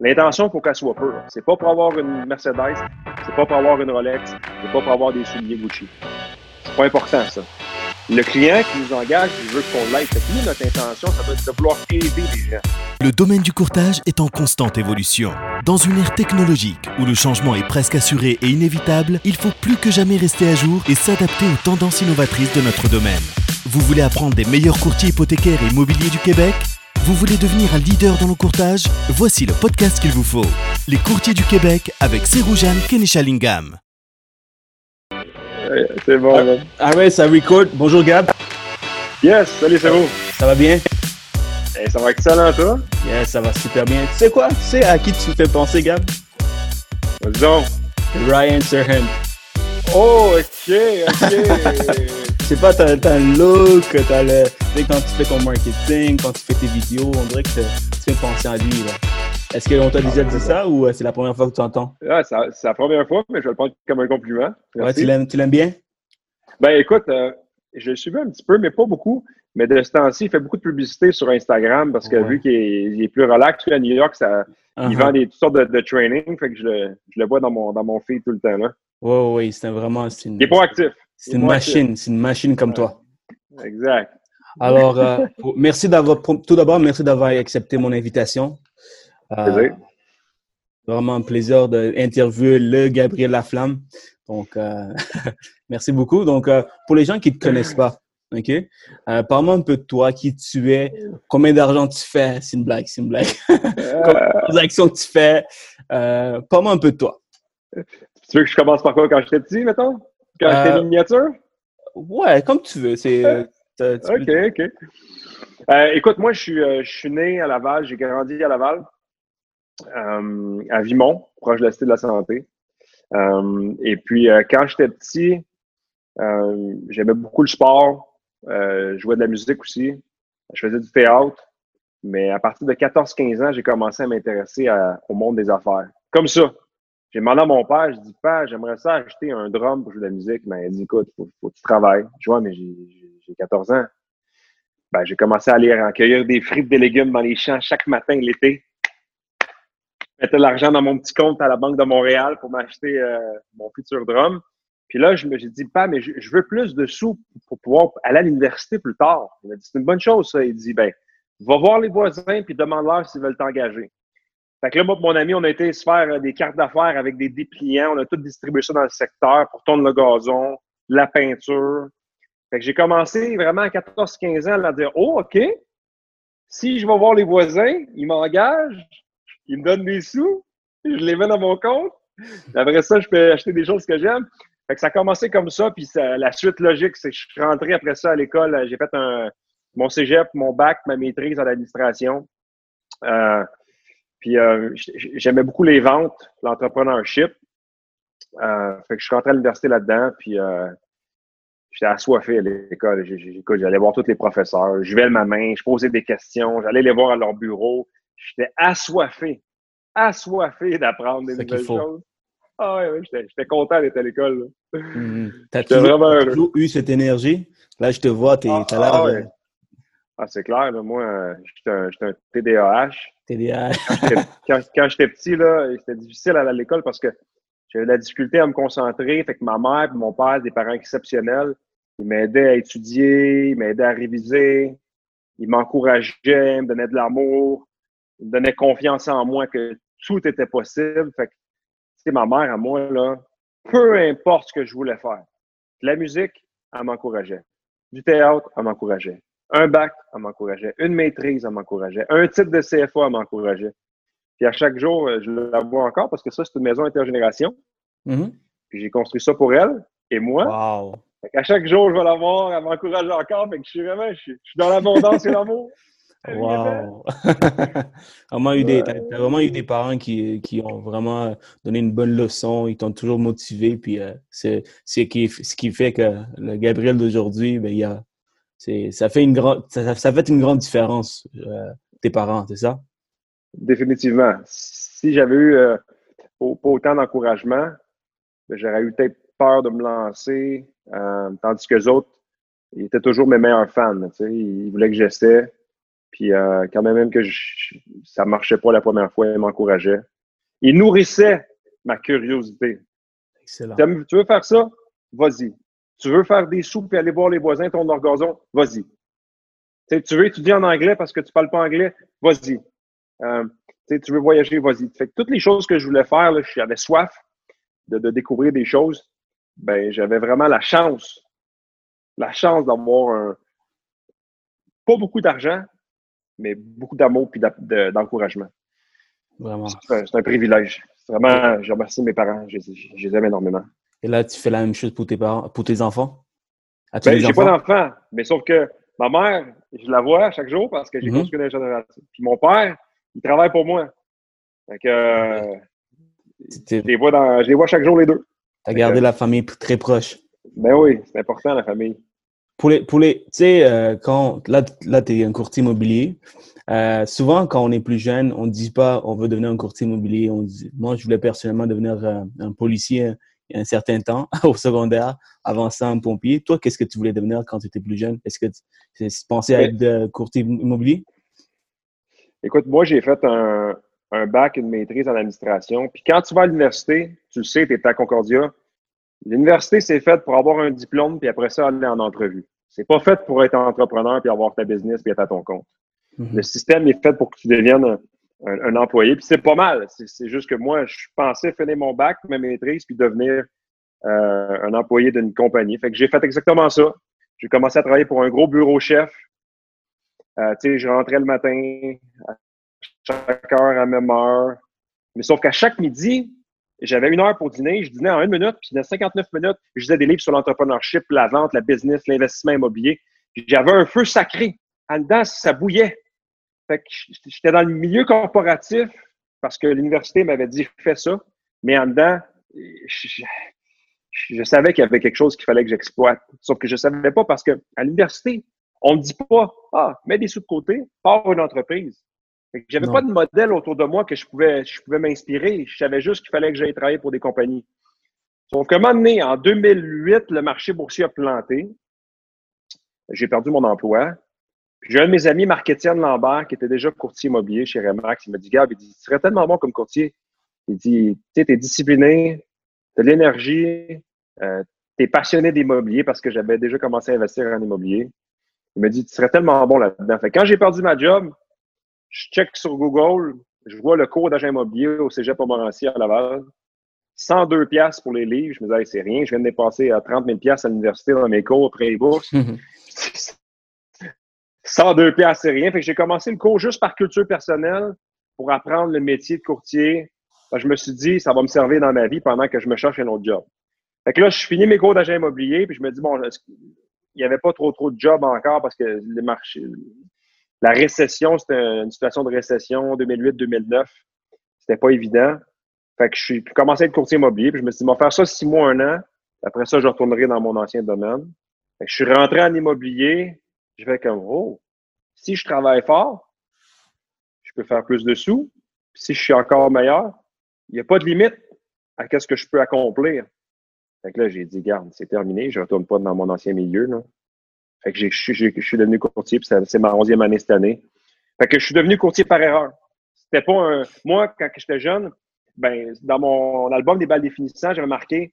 L'intention, il faut qu'elle soit pure. C'est pas pour avoir une Mercedes, c'est pas pour avoir une Rolex, c'est pas pour avoir des souliers Gucci. C'est pas important, ça. Le client qui nous engage, il veut qu'on l'aide. Nous, notre intention, ça doit être de vouloir aider les gens. Le domaine du courtage est en constante évolution. Dans une ère technologique où le changement est presque assuré et inévitable, il faut plus que jamais rester à jour et s'adapter aux tendances innovatrices de notre domaine. Vous voulez apprendre des meilleurs courtiers hypothécaires et immobiliers du Québec? Vous voulez devenir un leader dans le courtage? Voici le podcast qu'il vous faut. Les courtiers du Québec avec Seroujane Kenishalingam. C'est bon, Ah, ah ouais, ça record. Bonjour Gab. Yes, salut, c'est vous. Ça va bien? Eh, ça va excellent, toi? Yes, ça va super bien. Tu sais quoi? Tu sais à qui tu fais penser, Gab? Ryan Serhan. Oh, OK, OK. Je sais pas, t'as t'as un look, t'as le. Tu sais, quand tu fais ton marketing, quand tu fais tes vidéos, on dirait que tu fais penser à lui, là. Est-ce qu'on t'a déjà dit ça ou euh, c'est la première fois que tu entends? Ah, c'est la première fois, mais je vais le prendre comme un compliment. Ouais, tu l'aimes tu l'aimes bien? Ben écoute, euh, je le suivais un petit peu, mais pas beaucoup. Mais de ce temps-ci, il fait beaucoup de publicité sur Instagram parce que Ouais. vu qu'il est, il est plus relax, lui, à New York, ça, il Uh-huh. vend des, toutes sortes de, de training, fait que je le, je le vois dans mon, dans mon feed tout le temps. Là. Ouais, ouais, c'est vraiment. C'est une, Il est pas actif. C'est une machine, c'est une machine comme toi. Exact. Alors, euh, merci d'avoir, tout d'abord, merci d'avoir accepté mon invitation. Euh, vraiment un plaisir d'interviewer le Gabriel Laflamme. Donc, euh, merci beaucoup. Donc, pour les gens qui ne te connaissent pas, OK? Parle-moi un peu de toi, qui tu es, combien d'argent tu fais. C'est une blague, c'est une blague. Euh, Les actions que tu fais. Parle-moi un peu de toi. tu veux que je commence par quoi quand j'étais petit, mettons? Quand Euh, j'étais miniature? Ouais, comme tu veux. C'est, euh, OK, peux- OK. Euh, écoute, moi, je suis, euh, je suis né à Laval, j'ai grandi à Laval, à Vimont, proche de la Cité de la Santé. Et puis, quand j'étais petit, j'aimais beaucoup le sport, je jouais de la musique aussi, je faisais du théâtre, mais à partir de 14-15 ans, j'ai commencé à m'intéresser au monde des affaires. Comme ça. J'ai demandé à mon père, je dis, Père, j'aimerais ça acheter un drum pour jouer de la musique. Mais il dit, écoute, faut, faut que tu travailles. Je vois, mais j'ai j'ai- j'ai 14 ans. Ben, j'ai commencé à aller recueillir des frites, des légumes dans les champs chaque matin l'été. Je mettais l'argent dans mon petit compte à la Banque de Montréal pour m'acheter euh, mon futur drum. Puis là, je me j'ai dit, pas, mais je, je veux plus de sous pour pouvoir aller à l'université plus tard. Il m'a dit, c'est une bonne chose, ça. Il dit, ben, va voir les voisins puis demande-leur s'ils veulent t'engager. Fait que là, moi et mon ami, on a été se faire euh, des cartes d'affaires avec des dépliants. On a tout distribué ça dans le secteur pour tourner le gazon, la peinture. Fait que j'ai commencé vraiment à 14-15 ans à dire Oh, OK, si je vais voir les voisins, ils m'engagent, ils me donnent des sous, je les mets dans mon compte. Après ça, je peux acheter des choses que j'aime. Fait que ça a commencé comme ça, puis la suite logique, c'est que je suis rentré après ça à l'école. J'ai fait un, mon cégep, mon bac, ma maîtrise en administration. Euh, puis euh, j'aimais beaucoup les ventes, l'entrepreneurship. Euh, fait que je suis rentré à l'université là-dedans, puis euh, j'étais assoiffé à l'école. J'allais voir tous les professeurs, je levais ma main, je posais des questions, j'allais les voir à leur bureau. J'étais assoiffé, assoiffé d'apprendre des nouvelles choses. Ah ouais, ouais, j'étais content d'être à l'école. là. Mhm. T'as toujours, vraiment eu cette énergie? Là, je te vois, t'es, Ah, t'as l'air ah ouais. Ah, c'est clair, là, moi, euh, j'étais un, un TDAH. TDA. J'étais- quand, quand j'étais petit, là, c'était difficile à aller à l'école parce que j'avais de la difficulté à me concentrer. Fait que ma mère et mon père, des parents exceptionnels, ils m'aidaient à étudier, ils m'aidaient à réviser, ils m'encourageaient, ils me donnaient de l'amour, ils me donnaient confiance en moi que tout était possible. Fait que, tu sais, ma mère, à moi, là, peu importe ce que je voulais faire, de la musique, elle m'encourageait. Du théâtre, elle m'encourageait. Un bac, elle m'encourageait. Une maîtrise, elle m'encourageait. Un titre de CFA, elle m'encourageait. Puis à chaque jour, euh, je la vois encore parce que ça, c'est une maison intergénération. Mhm. Puis j'ai construit ça pour elle et moi. Wow. Fait qu'à chaque jour, je vais la voir, elle m'encourage encore. Fait que je suis vraiment, je suis, je suis dans l'abondance et l'amour. Wow. vraiment eu des, t'as, vraiment eu des parents qui, qui ont vraiment donné une bonne leçon, ils t'ont toujours motivé, puis euh, c'est, c'est qui, ce qui fait que le Gabriel d'aujourd'hui, ben, il y a, c'est, ça fait une grande, ça, ça fait une grande différence, euh, tes parents, c'est ça? Définitivement. Si j'avais eu euh, pas, autant d'encouragement, ben, j'aurais eu peut-être peur de me lancer. euh, tandis que les autres, ils étaient toujours mes meilleurs fans. tu sais. Ils voulaient que j'essaie. Puis quand même que je, ça marchait pas la première fois, il m'encourageait. Il nourrissait ma curiosité. Excellent. Tu veux faire ça? Vas-y. Tu veux faire des sous et aller voir les voisins ton orgazon? Vas-y. tu veux étudier en anglais parce que tu parles pas anglais? Vas-y. Euh, tu veux voyager? Vas-y. Fait que toutes les choses que je voulais faire, j'avais soif de, de, découvrir des choses. Ben, j'avais vraiment la chance, la chance d'avoir un, pas beaucoup d'argent, mais beaucoup d'amour et d'encouragement. Vraiment. C'est un, privilège. Vraiment, je remercie mes parents. Je, les aime énormément. Et là, tu fais la même chose pour tes parents, pour tes enfants? Ben, j'ai pas d'enfants, mais sauf que ma mère, je la vois chaque jour parce que j'ai mm construit une génération. Puis mon père, il travaille pour moi. Donc, euh, je, les vois dans, je les vois chaque jour les deux. Tu as gardé la famille très proche? Ben oui, c'est important la famille. Pour les, pour les, tu sais, euh, quand là, là tu es un courtier immobilier, euh, souvent quand on est plus jeune, on ne dit pas on veut devenir un courtier immobilier. On dit, moi, je voulais personnellement devenir un policier il y a un certain temps au secondaire, avant ça un pompier. Toi, qu'est-ce que tu voulais devenir quand tu étais plus jeune? Est-ce que tu pensais à être courtier immobilier? Écoute, moi, j'ai fait un, un bac, une maîtrise en administration. Puis quand tu vas à l'université, tu le sais, tu es à Concordia. L'université, c'est fait pour avoir un diplôme, puis après ça, aller en entrevue. C'est pas fait pour être entrepreneur, puis avoir ta business, puis être à ton compte. Mm-hmm. Le système est fait pour que tu deviennes un, employé. Puis c'est pas mal. C'est juste que moi, je pensais finir mon bac, ma maîtrise, puis devenir euh, un employé d'une compagnie. Fait que j'ai fait exactement ça. J'ai commencé à travailler pour un gros bureau chef. Euh, tu je rentrais le matin, chaque heure à même heure. Mais sauf qu'à chaque midi, j'avais une heure pour dîner, je dînais en une minute, puis dans 59 minutes, je lisais des livres sur l'entrepreneurship, la vente, la business, l'investissement immobilier. J'avais un feu sacré. En dedans, ça bouillait. Fait que j'étais dans le milieu corporatif parce que l'université m'avait dit fais ça, mais en dedans, je, je savais qu'il y avait quelque chose qu'il fallait que j'exploite. Sauf que je ne savais pas parce que à l'université, on ne dit pas Ah, mets des sous de côté, pars une entreprise. J'avais pas de modèle autour de moi que je pouvais, je pouvais m'inspirer. Je savais juste qu'il fallait que j'aille travailler pour des compagnies. Sauf qu'à un moment donné, en 2008, le marché boursier a planté. J'ai perdu mon emploi. J'ai un de mes amis, Marc-Étienne Lambert, qui était déjà courtier immobilier chez Remax. Il m'a dit, Gab, il dit, tu serais tellement bon comme courtier. Il dit, tu sais, t'es discipliné, t'as de l'énergie, euh, t'es passionné d'immobilier parce que j'avais déjà commencé à investir en immobilier. Il m'a dit, tu serais tellement bon là-dedans. Fait quand j'ai perdu ma job, je check sur Google, je vois le cours d'agent immobilier au Cégep Montmorency à Laval. 102 pièces pour les livres. Je me disais, c'est rien. Je viens de dépenser à 30 000 pièces à l'université dans mes cours, après les bourses. 102 pièces, c'est rien. Fait que j'ai commencé le cours juste par culture personnelle pour apprendre le métier de courtier. je me suis dit, ça va me servir dans ma vie pendant que je me cherche un autre job. Fait que là, je finis mes cours d'agent immobilier, puis je me dis, bon, il n'y avait pas trop trop de jobs encore parce que les marchés, la récession, c'était une situation de récession 2008-2009. C'était pas évident. Fait que je suis commencé à être courtier immobilier, puis je me suis dit, je vais faire ça six mois, un an. Après ça, je retournerai dans mon ancien domaine. Fait que je suis rentré en immobilier. Je fais comme, oh, si je travaille fort, je peux faire plus de sous. si je suis encore meilleur, il n'y a pas de limite à ce que je peux accomplir. Fait que là, j'ai dit, garde, c'est terminé, je ne retourne pas dans mon ancien milieu. Là. Fait que je suis devenu courtier, puis c'est ma onzième année cette année. Fait que je suis devenu courtier par erreur. C'était pas un. Moi, quand j'étais jeune, ben, dans mon album des balles définissants, j'avais marqué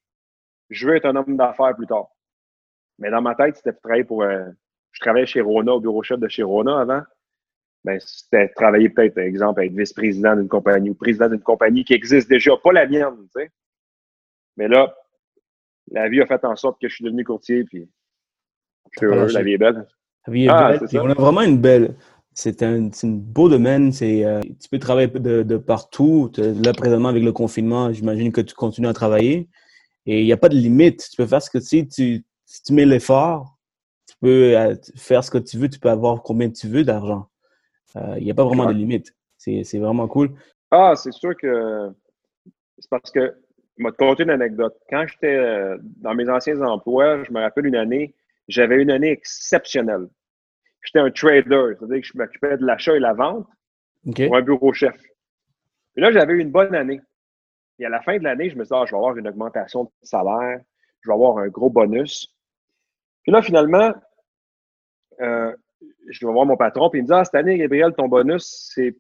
Je veux être un homme d'affaires plus tard. Mais dans ma tête, c'était travailler pour. Je travaillais chez Rona, au bureau chef de chez Rona avant. Ben, c'était travailler peut-être, exemple, être vice-président d'une compagnie ou président d'une compagnie qui existe déjà, pas la mienne, tu sais. Mais là, la vie a fait en sorte que je suis devenu courtier, puis la vie est belle. La vie est ah, belle. On a vraiment une belle. C'est un, beau domaine. C'est, euh, tu peux travailler de, partout. Là, présentement, avec le confinement, j'imagine que tu continues à travailler. Et il n'y a pas de limite. Tu peux faire ce que tu tu, si tu mets l'effort, peux euh, faire ce que tu veux. Tu peux avoir combien tu veux d'argent. Euh, il n'y a pas vraiment de limite. C'est, vraiment cool. Ah, c'est sûr que c'est parce que, je vais te conter une anecdote. Quand j'étais dans mes anciens emplois, je me rappelle une année, j'avais une année exceptionnelle. J'étais un trader, c'est-à-dire que je m'occupais de l'achat et la vente pour un bureau chef. Et là, j'avais une bonne année. Et à la fin de l'année, je me dit, ah, je vais avoir une augmentation de salaire, je vais avoir un gros bonus. Puis là, finalement, euh, je vais voir mon patron, puis il me dit Ah, cette année, Gabriel, ton bonus, c'est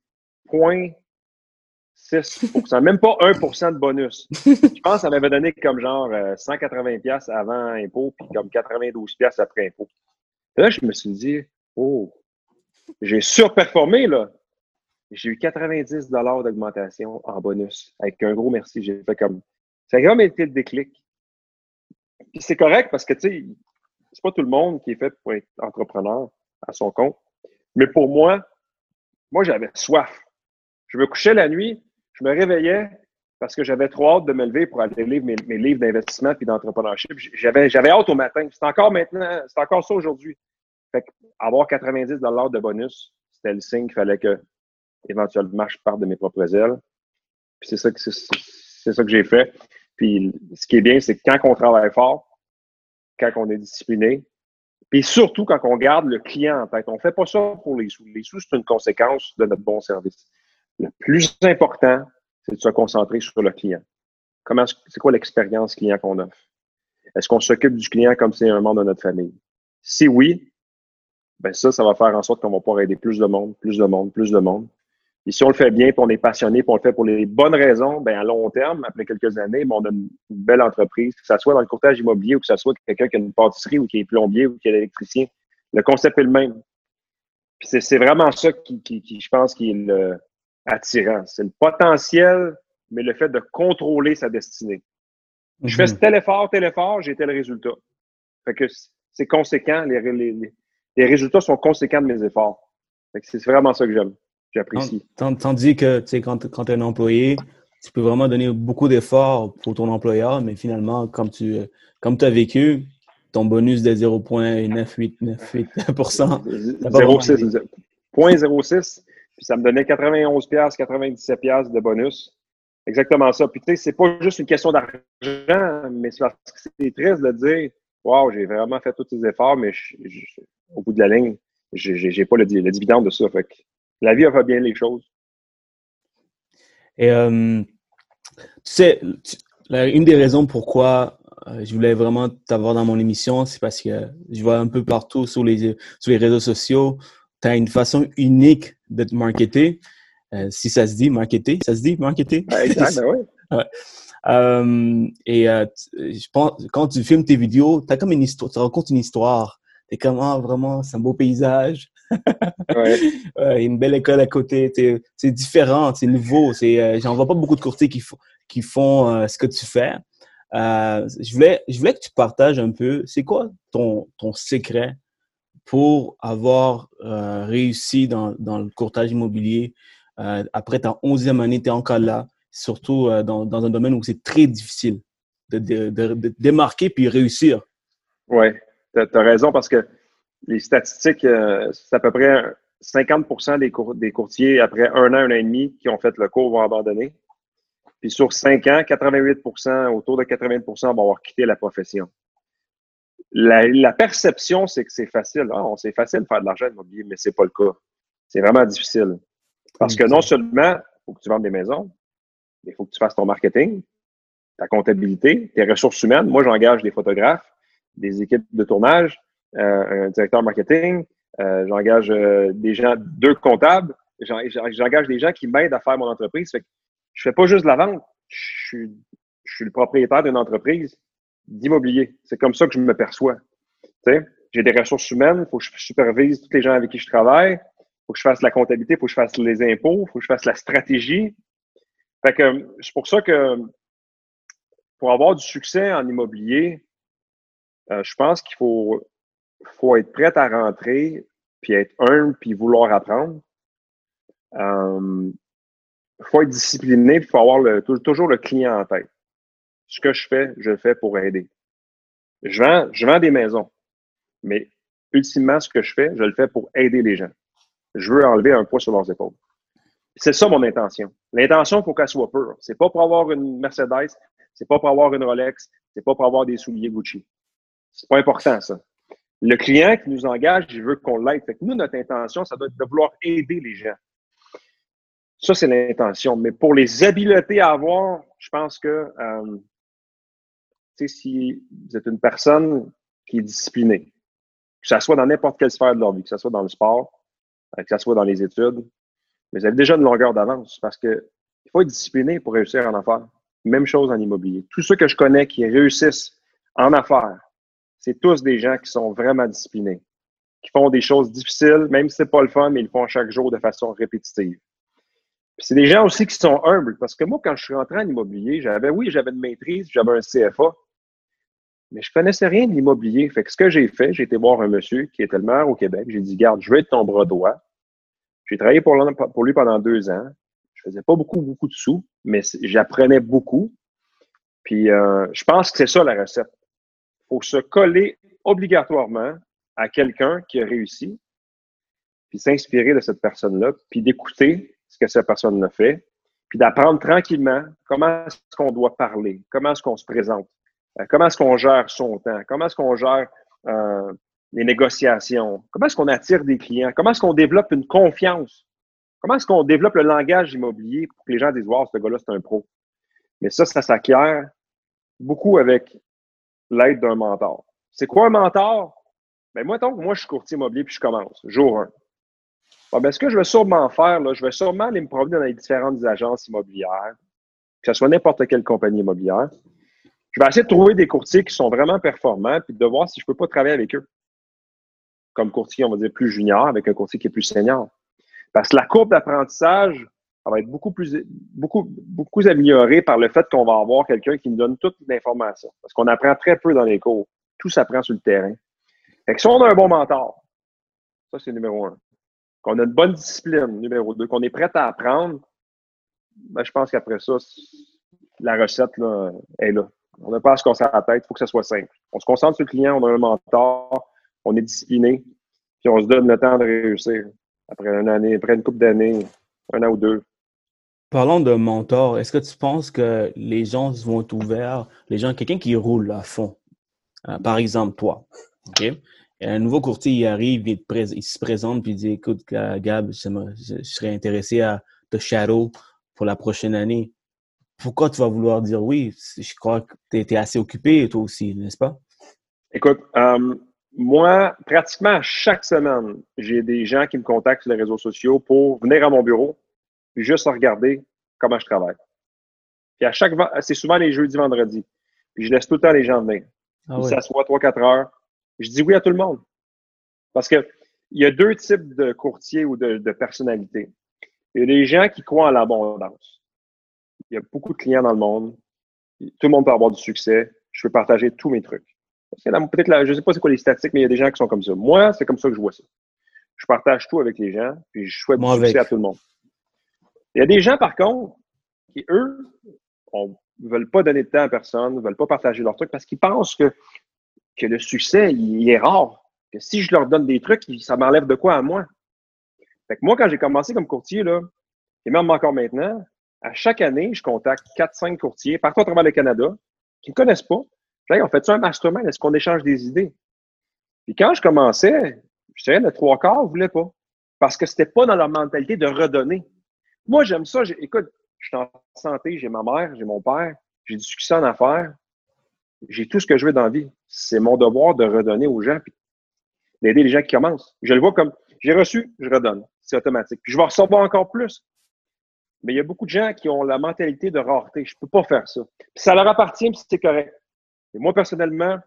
0.6 même pas 1% de bonus. Je pense que ça m'avait donné comme genre 180$ euh, avant impôt, puis comme 92$ après impôt. Et là, je me suis dit Oh, j'ai surperformé, là. J'ai eu 90 d'augmentation en bonus, avec un gros merci. J'ai fait comme. Ça a vraiment été le déclic. Puis c'est correct parce que, tu sais, c'est pas tout le monde qui est fait pour être entrepreneur à son compte. Mais pour moi, moi, j'avais soif. Je me couchais la nuit, je me réveillais parce que j'avais trop hâte de me lever pour aller lire mes, livres d'investissement et d'entrepreneurship. J'avais, j'avais hâte au matin. C'est encore maintenant, c'est encore ça aujourd'hui. Fait avoir 90 de bonus, c'était le signe qu'il fallait que éventuellement je parte de mes propres ailes. Puis c'est ça que c'est ça que j'ai fait. Puis ce qui est bien, c'est que quand on travaille fort, quand on est discipliné, puis surtout quand on garde le client en tête. On ne fait pas ça pour les sous. Les sous, c'est une conséquence de notre bon service. Le plus important, c'est de se concentrer sur le client. Comment, c'est quoi l'expérience client qu'on offre? Est-ce qu'on s'occupe du client comme c'est un membre de notre famille? Si oui, ben ça, ça va faire en sorte qu'on va pouvoir aider plus de monde, plus de monde, plus de monde. Et si on le fait bien, puis on est passionné, puis on le fait pour les bonnes raisons, ben à long terme, après quelques années, ben, on a une, belle entreprise, que ce soit dans le courtage immobilier ou que ce soit quelqu'un qui a une pâtisserie ou qui est plombier ou qui est électricien. Le concept est le même. Puis c'est vraiment ça qui, qui, je pense, qui est le attirant. C'est le potentiel, mais le fait de contrôler sa destinée. Je fais mhm. tel effort, tel effort, j'ai tel résultat. Fait que c'est conséquent, les, les, les résultats sont conséquents de mes efforts. c'est vraiment ça que j'aime. J'apprécie. Tandis que, tu sais, quand, quand tu es un employé, tu peux vraiment donner beaucoup d'efforts pour ton employeur, mais finalement, comme tu comme as vécu, ton bonus de 0,9898%. 0,06. Puis ça me donnait 91 97 de bonus. Exactement ça. Puis tu sais, c'est pas juste une question d'argent, mais c'est parce que c'est triste de dire Wow, j'ai vraiment fait tous ces efforts, mais au bout de la ligne, j'ai pas le, le, dividende de ça. Fait que la vie va bien les choses. Et euh, tu sais, une des raisons pourquoi euh, je voulais vraiment t'avoir dans mon émission, c'est parce que je vois un peu partout sur les, sur les réseaux sociaux, tu as une façon unique de te marketer. Euh, si ça se dit, marketer, ça se dit, marketer? exact, ben oui. et je pense, quand tu filmes tes vidéos, tu as comme une histoire, tu racontes une histoire. Tu es comme, ah, vraiment, c'est un beau paysage ouais. une belle école à côté. C'est différent, c'est nouveau. Euh, J'en vois pas beaucoup de courtiers qui, font, qui font euh, ce que tu fais. Euh, je, voulais, je voulais que tu partages un peu, c'est quoi ton, ton secret pour avoir euh, réussi dans, dans, le courtage immobilier après ta onzième année, tu es encore là, surtout dans, dans, un domaine où c'est très difficile de, de, de, démarquer puis réussir? Oui, tu as, raison parce que les statistiques, euh, c'est à peu près 50 des, des, courtiers, après un an, un an et demi, qui ont fait le cours, vont abandonner. Puis sur cinq ans, 88% autour de 80% vont avoir quitté la profession. La, perception, c'est que c'est facile. Ah, c'est facile de faire de l'argent immobilier, mais c'est pas le cas. C'est vraiment difficile. Parce que non seulement, il faut que tu vendes des maisons, mais il faut que tu fasses ton marketing, ta comptabilité, tes ressources humaines. Moi, j'engage des photographes, des équipes de tournage, un directeur marketing, euh, j'engage euh, des gens, deux comptables, j'engage des gens qui m'aident à faire mon entreprise. Fait que je fais pas juste la vente, je suis, le propriétaire d'une entreprise d'immobilier. C'est comme ça que je me perçois. J'ai des ressources humaines, il faut que je supervise tous les gens avec qui je travaille, il faut que je fasse la comptabilité, il faut que je fasse les impôts, il faut que je fasse la stratégie. C'est pour ça que pour avoir du succès en immobilier, je pense qu'il faut faut être prêt à rentrer, puis être humble, puis vouloir apprendre. Il euh, faut être discipliné, puis faut avoir toujours le client en tête. Ce que je fais, je le fais pour aider. Je vends, je vends des maisons, mais ultimement, ce que je fais, je le fais pour aider les gens. Je veux enlever un poids sur leurs épaules. C'est ça mon intention. L'intention, il faut qu'elle soit pure. C'est pas pour avoir une Mercedes, c'est pas pour avoir une Rolex, c'est pas pour avoir des souliers Gucci. C'est pas important, ça. Le client qui nous engage, il veut qu'on l'aide. Fait nous, notre intention, ça doit être de vouloir aider les gens. Ça, c'est l'intention. Mais pour les habiletés à avoir, je pense que euh, si vous êtes une personne qui est disciplinée, Que ce soit dans n'importe quelle sphère de leur vie, que ce soit dans le sport, que ce soit dans les études. Mais vous avez déjà une longueur d'avance parce que il faut être discipliné pour réussir en affaires. Même chose en immobilier. Tous ceux que je connais qui réussissent en affaires, c'est tous des gens qui sont vraiment disciplinés, qui font des choses difficiles, même si c'est pas le fun, mais ils le font chaque jour de façon répétitive. C'est des gens aussi qui sont humbles, parce que moi, quand je suis rentré en immobilier, j'avais, oui, j'avais une maîtrise, j'avais un CFA, mais je connaissais rien de l'immobilier. Que ce que j'ai fait, j'ai été voir un monsieur qui était le maire au Québec. J'ai dit, garde, je vais être ton bras droit. J'ai travaillé pour, lui pendant deux ans. Je faisais pas beaucoup, beaucoup de sous, mais j'apprenais beaucoup. Puis euh, je pense que c'est ça la recette. Faut se coller obligatoirement à quelqu'un qui a réussi, puis s'inspirer de cette personne-là, puis d'écouter ce que cette personne a fait, puis d'apprendre tranquillement comment est-ce qu'on doit parler, comment est-ce qu'on se présente, euh, comment est-ce qu'on gère son temps, comment est-ce qu'on gère euh, les négociations, comment est-ce qu'on attire des clients, comment est-ce qu'on développe une confiance, comment est-ce qu'on développe le langage immobilier pour que les gens disent Wow, ce gars-là, c'est un pro. Mais ça, ça s'acquiert beaucoup avec l'aide d'un mentor. C'est quoi un mentor? Ben, moi, donc, moi, je suis courtier immobilier puis je commence, jour 1. Bon, ben, ce que je vais sûrement faire, là, je vais sûrement aller me promener dans les différentes agences immobilières, que ce soit n'importe quelle compagnie immobilière. Je vais essayer de trouver des courtiers qui sont vraiment performants puis de voir si je ne peux pas travailler avec eux. Comme courtier, on va dire plus junior, avec un courtier qui est plus senior. Parce que la courbe d'apprentissage, ça va être beaucoup plus, beaucoup, beaucoup améliorée par le fait qu'on va avoir quelqu'un qui nous donne toute l'information. Parce qu'on apprend très peu dans les cours. Tout s'apprend sur le terrain. Fait que si on a un bon mentor, ça c'est numéro un. Qu'on a une bonne discipline, numéro deux, qu'on est prêt à apprendre, ben, je pense qu'après ça, la recette là, est là. On n'a pas à se concentrer à la tête, il faut que ça soit simple. On se concentre sur le client, on a un mentor, on est discipliné, puis on se donne le temps de réussir. Après une année, après une couple d'années, un an ou deux, Parlons de mentor, est-ce que tu penses que les gens vont être ouverts, les gens, quelqu'un qui roule à fond, euh, par exemple toi, un nouveau courtier, arrive, il, se présente, puis il dit, écoute, Gab, je, serais intéressé à te shadow pour la prochaine année. Pourquoi tu vas vouloir dire oui? Je crois que tu étais assez occupé, toi aussi, n'est-ce pas? Écoute, euh, moi, pratiquement chaque semaine, j'ai des gens qui me contactent sur les réseaux sociaux pour venir à mon bureau, puis juste regarder comment je travaille. Puis à chaque c'est souvent les jeudis, vendredis. Puis je laisse tout le temps les gens venir. Ah Ils s'assoient 3-4 heures. Je dis oui à tout le monde. Parce que il y a deux types de courtiers ou de, de personnalités. Il y a des gens qui croient en l'abondance. Il y a beaucoup de clients dans le monde. Tout le monde peut avoir du succès. Je peux partager tous mes trucs. Peut-être, je ne sais pas c'est quoi les statistiques, mais il y a des gens qui sont comme ça. Moi, c'est comme ça que je vois ça. Je partage tout avec les gens, puis je souhaite du succès à tout le monde. Il y a des gens, par contre, qui, eux, ne veulent pas donner de temps à personne, ne veulent pas partager leurs trucs parce qu'ils pensent que, le succès, il, est rare. Que si je leur donne des trucs, ça m'enlève de quoi à moi? Fait que moi, quand j'ai commencé comme courtier, là, et même encore maintenant, à chaque année, je contacte 4-5 courtiers partout à travers le Canada qui ne connaissent pas. On fait un mastermind? Est-ce qu'on échange des idées? Puis quand je commençais, je dirais le trois quarts ne voulaient pas. Parce que c'était pas dans leur mentalité de redonner. Moi, j'aime ça. Écoute, je suis en santé, j'ai ma mère, j'ai mon père, j'ai du succès en affaires, j'ai tout ce que je veux dans la vie. C'est mon devoir de redonner aux gens, puis d'aider les gens qui commencent. Je le vois comme, j'ai reçu, je redonne. C'est automatique. Puis je vais recevoir encore plus. Mais il y a beaucoup de gens qui ont la mentalité de rareté. Je ne peux pas faire ça. Puis ça leur appartient, puis c'est correct. Et moi, personnellement,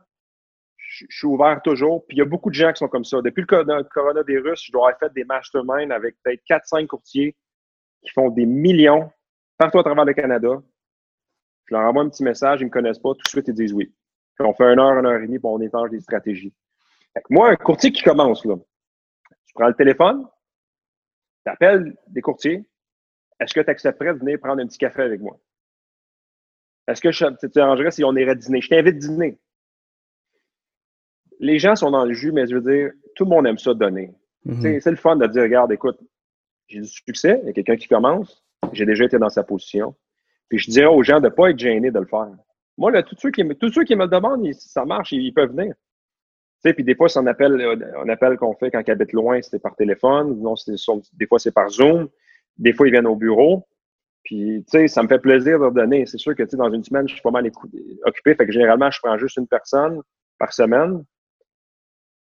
je, suis ouvert toujours. Puis il y a beaucoup de gens qui sont comme ça. Depuis le coronavirus, je dois avoir fait des masterminds avec peut-être 4-5 courtiers qui font des millions partout à travers le Canada. Je leur envoie un petit message, ils ne me connaissent pas, tout de suite, ils disent oui. Puis on fait une heure, une heure et demie, pour on échange des stratégies. moi, un courtier qui commence, là, tu prends le téléphone, tu appelles des courtiers. Est-ce que tu accepterais de venir prendre un petit café avec moi? Est-ce que je t'arrangerais si on irait dîner? Je t'invite à dîner. Les gens sont dans le jus, mais je veux dire, tout le monde aime ça donner. Mm-hmm. C'est le fun de dire, regarde, écoute, j'ai du succès, il y a quelqu'un qui commence, j'ai déjà été dans sa position. Puis je dirais aux gens de ne pas être gênés de le faire. Moi, là, tous ceux qui, tous ceux qui me le demandent, si ça marche, ils, peuvent venir. Tu sais, puis des fois, c'est un appel, qu'on fait quand ils habitent loin, c'est par téléphone. Des fois, c'est par Zoom. Des fois, ils viennent au bureau. Puis, tu sais, ça me fait plaisir de leur donner. C'est sûr que, tu sais, dans une semaine, je suis pas mal occupé. Fait que généralement, je prends juste une personne par semaine.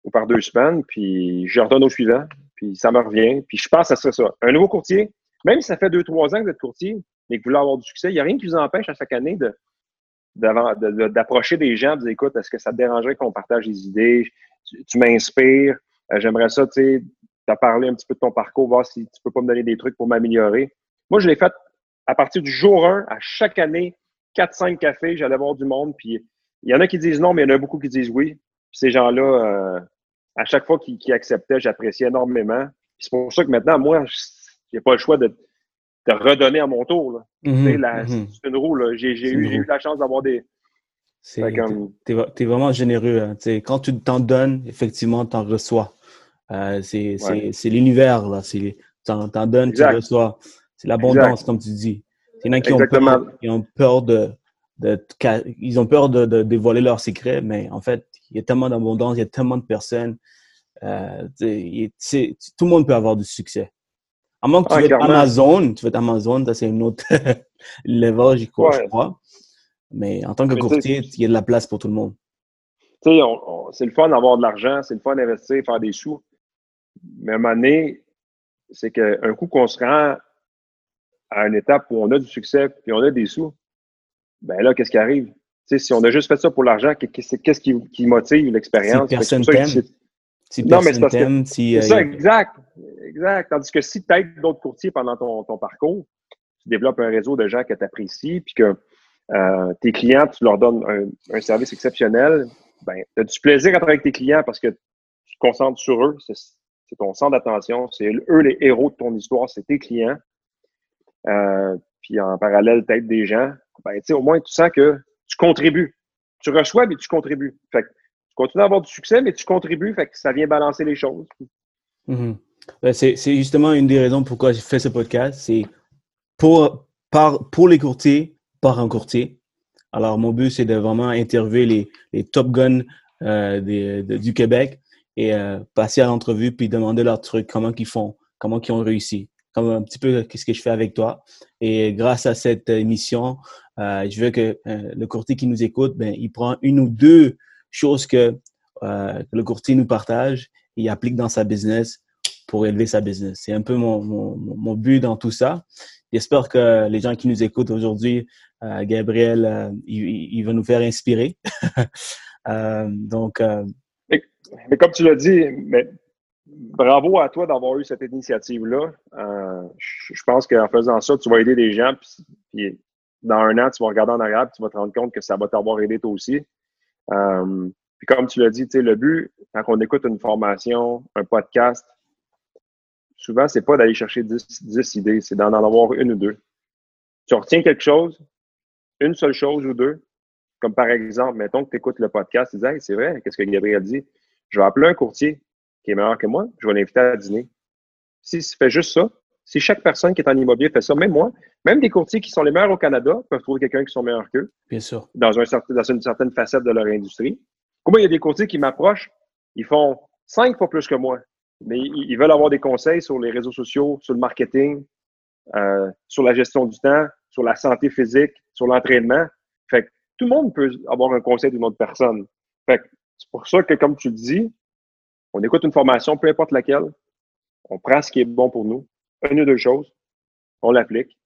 ou par deux semaines, puis je redonne au suivant, puis ça me revient. Puis je pense que ça serait ça. Un nouveau courtier, même si ça fait deux, trois ans que vous êtes courtier et que vous voulez avoir du succès, il n'y a rien qui vous empêche à chaque année d'approcher des gens, de dire écoute, est-ce que ça te dérangerait qu'on partage des idées? Tu, m'inspires, euh, j'aimerais ça, tu sais, t'as parlé un petit peu de ton parcours, voir si tu peux pas me donner des trucs pour m'améliorer. Moi, je l'ai fait à partir du jour 1, à chaque année, 4-5 cafés, j'allais voir du monde, puis il y en a qui disent non, mais il y en a beaucoup qui disent oui. Puis ces gens-là, euh, à chaque fois qu'ils acceptaient, j'appréciais énormément. C'est pour ça que maintenant, moi, j'ai pas le choix de, de redonner à mon tour. Mm-hmm, mm-hmm. C'est une roue. J'ai eu, eu, la chance d'avoir des. Tu es, vraiment généreux. Hein. Quand tu t'en donnes, effectivement, tu en reçois. Euh, c'est l'univers. Tu en, donnes, tu reçois. C'est l'abondance, comme tu dis. Il y en a qui ont peur, qui ont peur de, de, ils ont peur de, de, dévoiler leurs secrets, mais en fait, il y a tellement d'abondance, il y a tellement de personnes. Euh, tout le monde peut avoir du succès. À moins que tu veux Amazon, tu veux Amazon, ça c'est une autre level, j'y crois, je crois. Mais en tant que courtier, il y a de la place pour tout le monde. Tu sais, c'est le fun d'avoir de l'argent, c'est le fun d'investir, faire des sous. Mais à un moment donné, c'est qu'un coup qu'on se rend à une étape où on a du succès et on a des sous, ben là, qu'est-ce qui arrive? Tu si on a juste fait ça pour l'argent, qu'est-ce qui, qui, motive l'expérience? Si personne t'aime. Si non, mais c'est si, euh, ça, exact. Exact. Tandis que si tu aides d'autres courtiers pendant ton, ton, parcours, tu développes un réseau de gens que tu apprécies, puis que euh, tes clients, tu leur donnes un, un service exceptionnel, ben, tu as du plaisir à travailler avec tes clients parce que tu te concentres sur eux. C'est ton centre d'attention. C'est eux les héros de ton histoire, c'est tes clients. Euh, puis en parallèle, peut-être des gens. Ben, au moins, tu sens que tu contribues. Tu reçois, mais tu contribues. Tu continues à avoir du succès, mais tu contribues, fait que ça vient balancer les choses. Mm-hmm. Ben, c'est justement une des raisons pourquoi j'ai fait ce podcast. C'est pour, pour les courtiers, par un courtier. Alors, mon but, c'est de vraiment interviewer les, les top guns euh, du Québec et euh, passer à l'entrevue puis demander leurs trucs, comment ils font, comment ils ont réussi, comme un petit peu qu'est-ce que je fais avec toi. Et grâce à cette émission, euh, je veux que le courtier qui nous écoute, ben, il prend une ou deux choses que, que le courtier nous partage et il applique dans sa business pour élever sa business. C'est un peu mon, mon, but dans tout ça. J'espère que les gens qui nous écoutent aujourd'hui, euh, Gabriel, euh, il, va nous faire inspirer. euh, donc. Euh, mais, comme tu l'as dit, bravo à toi d'avoir eu cette initiative-là. je pense qu'en faisant ça, tu vas aider des gens. Puis, dans un an, tu vas regarder en arrière, tu vas te rendre compte que ça va t'avoir aidé toi aussi. puis comme tu l'as dit, le but, quand on écoute une formation, un podcast, souvent, c'est pas d'aller chercher 10, idées, c'est d'en avoir une ou deux. Tu retiens quelque chose, une seule chose ou deux, comme par exemple, mettons que tu écoutes le podcast, tu dis hey, c'est vrai, qu'est-ce que Gabriel dit? Je vais appeler un courtier qui est meilleur que moi, je vais l'inviter à dîner. Si tu fais juste ça, si chaque personne qui est en immobilier fait ça, même moi, même des courtiers qui sont les meilleurs au Canada peuvent trouver quelqu'un qui sont meilleurs qu'eux. Bien sûr. Dans, un, dans une certaine facette de leur industrie. Comment il y a des courtiers qui m'approchent, ils font cinq fois plus que moi mais ils veulent avoir des conseils sur les réseaux sociaux, sur le marketing, euh, sur la gestion du temps, sur la santé physique, sur l'entraînement. Fait que tout le monde peut avoir un conseil d'une autre personne. Fait que c'est pour ça que, comme tu le dis, on écoute une formation, peu importe laquelle, on prend ce qui est bon pour nous, une ou deux choses, on l'applique.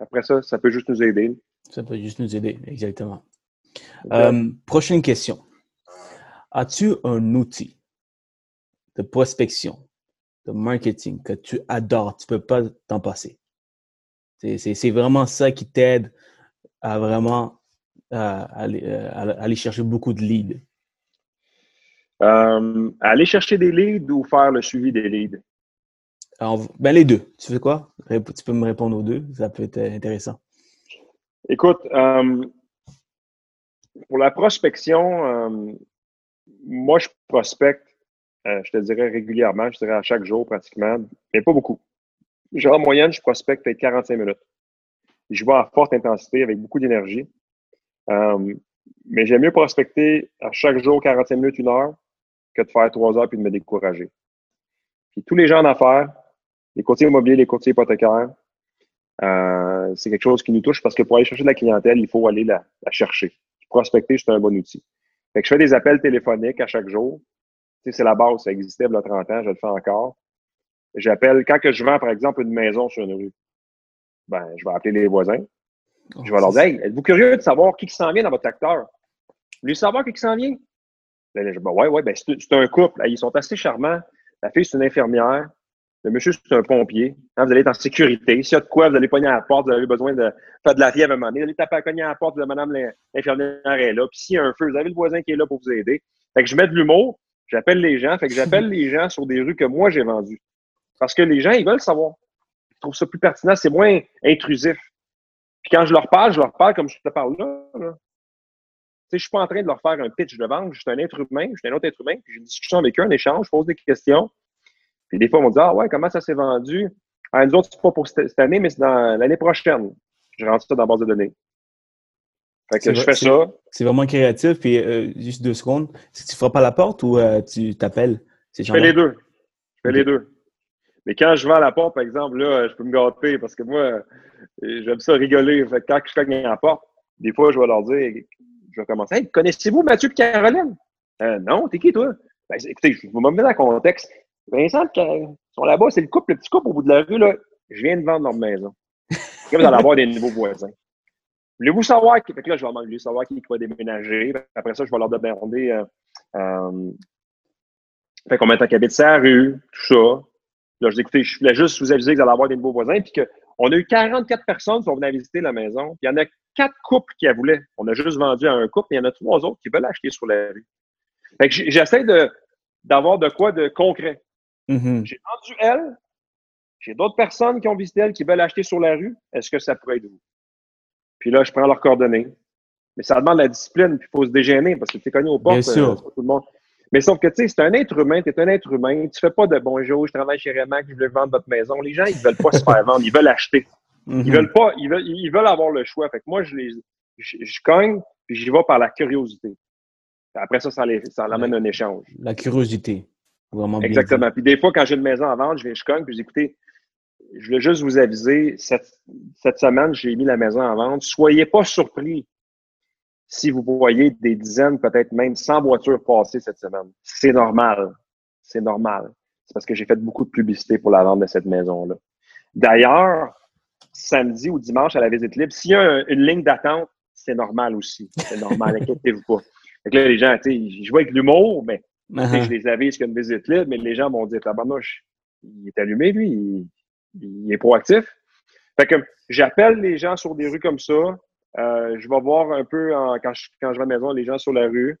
Après ça, ça peut juste nous aider. Ça peut juste nous aider, exactement. Euh, prochaine question. As-tu un outil de prospection, de marketing que tu adores, tu ne peux pas t'en passer. C'est vraiment ça qui t'aide à vraiment aller, chercher beaucoup de leads. Euh, aller chercher des leads ou faire le suivi des leads? ben les deux. Tu fais quoi? Tu peux me répondre aux deux. Ça peut être intéressant. Écoute, euh, pour la prospection, euh, moi, je prospecte euh, je te dirais régulièrement, je dirais à chaque jour pratiquement, mais pas beaucoup. Genre, en moyenne, je prospecte peut-être 45 minutes. Je vais à forte intensité avec beaucoup d'énergie. Euh, mais j'aime mieux prospecter à chaque jour 45 minutes, une heure, que de faire trois heures puis de me décourager. Puis tous les gens en affaires, les courtiers immobiliers, les courtiers hypothécaires, euh, c'est quelque chose qui nous touche parce que pour aller chercher de la clientèle, il faut aller la, chercher. Prospecter, c'est un bon outil. Fait que je fais des appels téléphoniques à chaque jour c'est la base, ça existait il y a 30 ans, je le fais encore. J'appelle, quand que je vends, par exemple, une maison sur une rue, ben, je vais appeler les voisins. Oh, je vais leur dire, hey, êtes-vous curieux de savoir qui s'en vient dans votre secteur? Vous voulez savoir qui s'en vient? Ben, je, ben, ouais, ouais, ben, c'est un couple. Ils sont assez charmants. La fille, c'est une infirmière. Le monsieur, c'est un pompier. Hein, vous allez être en sécurité. S'il y a de quoi, vous allez pogner à la porte, vous avez besoin de faire de la fièvre à un moment donné. Vous allez taper à cogner à la porte, de madame l'infirmière est là. Puis s'il y a un feu, vous avez le voisin qui est là pour vous aider. Fait que je mets de l'humour, j'appelle les gens. Fait que j'appelle les gens sur des rues que moi, j'ai vendues. Parce que les gens, ils veulent savoir. Ils trouvent ça plus pertinent. C'est moins intrusif. Puis quand je leur parle, je leur parle comme je te parle là. là. Je ne suis pas en train de leur faire un pitch de vente. Je suis un être humain, je suis un autre être humain, puis j'ai une discussion avec eux, un échange, je pose des questions. Puis des fois, on me dit Ah ouais, comment ça s'est vendu? Ah, nous autres, c'est pas pour cette année, mais c'est dans l'année prochaine. Je rentre ça dans la base de données. Fait que je fais ça. C'est vraiment créatif. Puis euh, juste deux secondes. Est-ce que tu frappes à la porte ou euh, tu t'appelles? Je fais les deux. Je fais les deux. Mais quand je vais à la porte, par exemple, là, je peux me gâter parce que moi, j'aime ça rigoler. Fait que quand je cogne à la porte, des fois, je vais leur dire, je vais commencer. Connaissez-vous Mathieu et Caroline? Euh, non, t'es qui, toi? Ben, écoutez, je vais me mettre dans le contexte. Vincent, ils sont là-bas, c'est le couple, le petit couple au bout de la rue, là. Je viens de vendre leur maison. Vous allez avoir des nouveaux voisins. Voulez-vous savoir qui. Fait que là, je vais demander savoir qui va déménager? Après ça, je vais leur demander euh, euh, fait combien de temps sa rue, tout ça. Là, je dis, écoutez, je voulais juste vous aviser que vous allez avoir des nouveaux voisins, puis qu'on a eu 44 personnes qui sont venues visiter la maison. Il y en a quatre couples qui la voulaient. On a juste vendu à un couple, mais il y en a trois autres qui veulent acheter sur la rue. Fait que j'essaie d'avoir de quoi de concret. Mm-hmm. J'ai vendu elle. J'ai d'autres personnes qui ont visité elle qui veulent acheter sur la rue. Est-ce que ça pourrait être vous? Puis là, je prends leurs coordonnées. Mais ça demande la discipline, puis il faut se dégainer parce que tu es connu au portes. Bien euh, tout le monde. Mais sauf que, tu sais, c'est un être humain, tu es un être humain, tu fais pas de bonjour, je travaille chez Remax, je veux vendre votre maison. Les gens, ils veulent pas se faire vendre, ils veulent acheter. Ils mm-hmm. veulent pas, ils veulent, ils veulent avoir le choix. Fait que moi, je les, je, cogne, puis j'y vais par la curiosité. Après ça, ça, les, ça un échange. La curiosité. Vraiment Exactement. Puis des fois, quand j'ai une maison à vendre, je viens, je cogne, puis je dis, écoutez, je voulais juste vous aviser, cette, cette semaine, j'ai mis la maison à vendre. Soyez pas surpris si vous voyez des dizaines, peut-être même 100 voitures passer cette semaine. C'est normal. C'est normal. C'est parce que j'ai fait beaucoup de publicité pour la vente de cette maison-là. D'ailleurs, samedi ou dimanche à la visite libre, s'il y a une ligne d'attente, c'est normal aussi. C'est normal, inquiétez-vous pas. Fait là, les gens, tu sais, je vois avec l'humour, mais uh-huh. je les avise qu'il y a une visite libre, mais les gens m'ont dit, tabarnouche, il est allumé, lui, il, est proactif. Fait que j'appelle les gens sur des rues comme ça. Euh, je vais voir un peu quand, je, vais à la maison les gens sur la rue.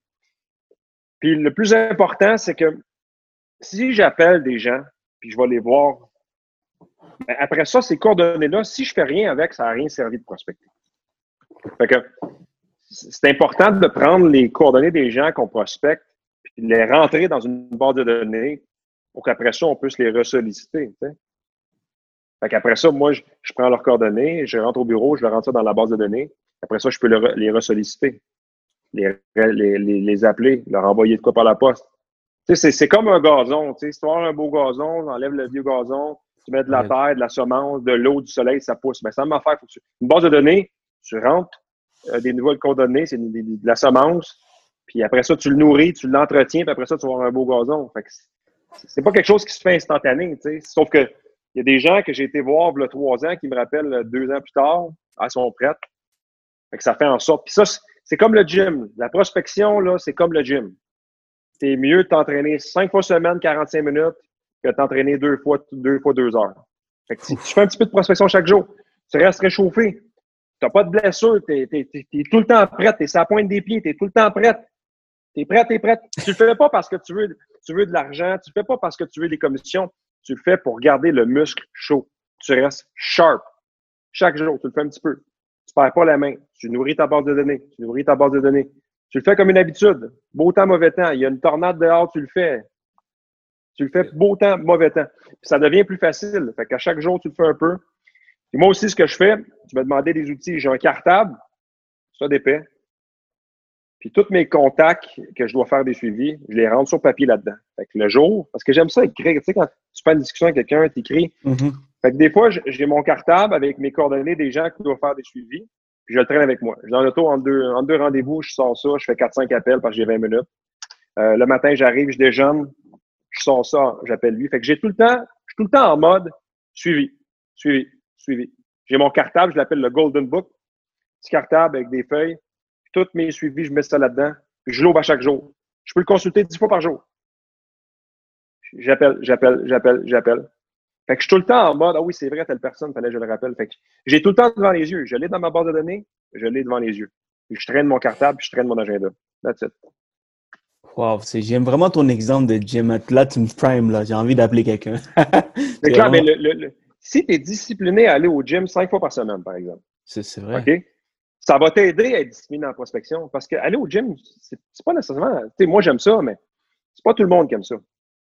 Puis le plus important, c'est que si j'appelle des gens, puis je vais les voir, ben, après ça, ces coordonnées-là, si je fais rien avec, ça n'a rien servi de prospecter. Fait que c'est important de prendre les coordonnées des gens qu'on prospecte puis de les rentrer dans une base de données pour qu'après ça, on puisse les ressolliciter. Fait qu'après ça, moi, je, prends leurs coordonnées, je rentre au bureau, je leur rentre dans la base de données. Après ça, je peux les ressolliciter, les, les, les, appeler, leur envoyer de quoi par la poste. C'est comme un gazon. Si tu as un beau gazon, on enlève le vieux gazon, tu mets de la terre, de la semence, de l'eau, du soleil, ça pousse. Mais ça m'a fait. Une base de données, tu rentres euh, des nouvelles coordonnées, c'est de, la semence, puis après ça, tu le nourris, tu l'entretiens, puis après ça, tu vas avoir un beau gazon. Fait c'est pas quelque chose qui se fait instantané, tu. Sauf que il y a des gens que j'ai été voir il y a trois ans qui me rappellent euh, deux ans plus tard, elles sont prêtes. Que ça fait en sorte. Puis ça, c'est comme le gym. La prospection, là, c'est comme le gym. C'est mieux de t'entraîner cinq fois semaine, 45 minutes, que de t'entraîner deux fois, deux fois deux heures. Fait que si tu fais un petit peu de prospection chaque jour, tu restes réchauffé. Tu n'as pas de blessure, tu es, tout le temps prêt, tu es à la pointe des pieds, tu es tout le temps prêt. Tu es prêt, tu es prêt. Tu le fais pas parce que tu veux, tu veux de l'argent, tu le fais pas parce que tu veux des commissions, tu le fais pour garder le muscle chaud. Tu restes sharp. Chaque jour, tu le fais un petit peu. Tu perds pas la main. Tu nourris ta base de données. Tu nourris ta base de données. Tu le fais comme une habitude. Beau temps, mauvais temps. Il y a une tornade dehors, tu le fais. Tu le fais beau temps, mauvais temps. Puis ça devient plus facile. Fait qu'à chaque jour, tu le fais un peu. Et moi aussi, ce que je fais, tu m'as demandé des outils. J'ai un cartable, ça d'épais. Puis tous mes contacts que je dois faire des suivis, je les rentre sur papier là-dedans. Fait que le jour, parce que j'aime ça écrire. Tu sais, quand tu fais une discussion avec quelqu'un, tu écris. Mm-hmm. Fait que des fois, j'ai mon cartable avec mes coordonnées des gens qui doivent faire des suivis, puis je le traîne avec moi. Je dans l'auto en deux, en deux rendez-vous, je sors ça, je fais 4-5 appels parce que j'ai 20 minutes. Euh, le matin, j'arrive, je déjeune, je sors ça, j'appelle lui. Fait que j'ai tout le temps, je suis tout le temps en mode suivi, suivi, suivi. J'ai mon cartable, je l'appelle le Golden Book. Petit cartable avec des feuilles. Toutes mes suivis, je mets ça là-dedans. Je l'ouvre à chaque jour. Je peux le consulter dix fois par jour. J'appelle, j'appelle, j'appelle, j'appelle. Fait que je suis tout le temps en mode, ah oui, c'est vrai, telle personne, fallait que je le rappelle. Fait que j'ai tout le temps devant les yeux. Je l'ai dans ma base de données, je l'ai devant les yeux. je traîne mon cartable, je traîne mon agenda. That's it. Wow, j'aime vraiment ton exemple de gym. Là, tu me prime, là. J'ai envie d'appeler quelqu'un. c'est clair, mais le, si tu es discipliné à aller au gym cinq fois par semaine, par exemple. C'est vrai. OK? Ça va t'aider à être discipliné en prospection. Parce qu'aller au gym, c'est pas nécessairement. Tu sais, moi, j'aime ça, mais c'est pas tout le monde qui aime ça.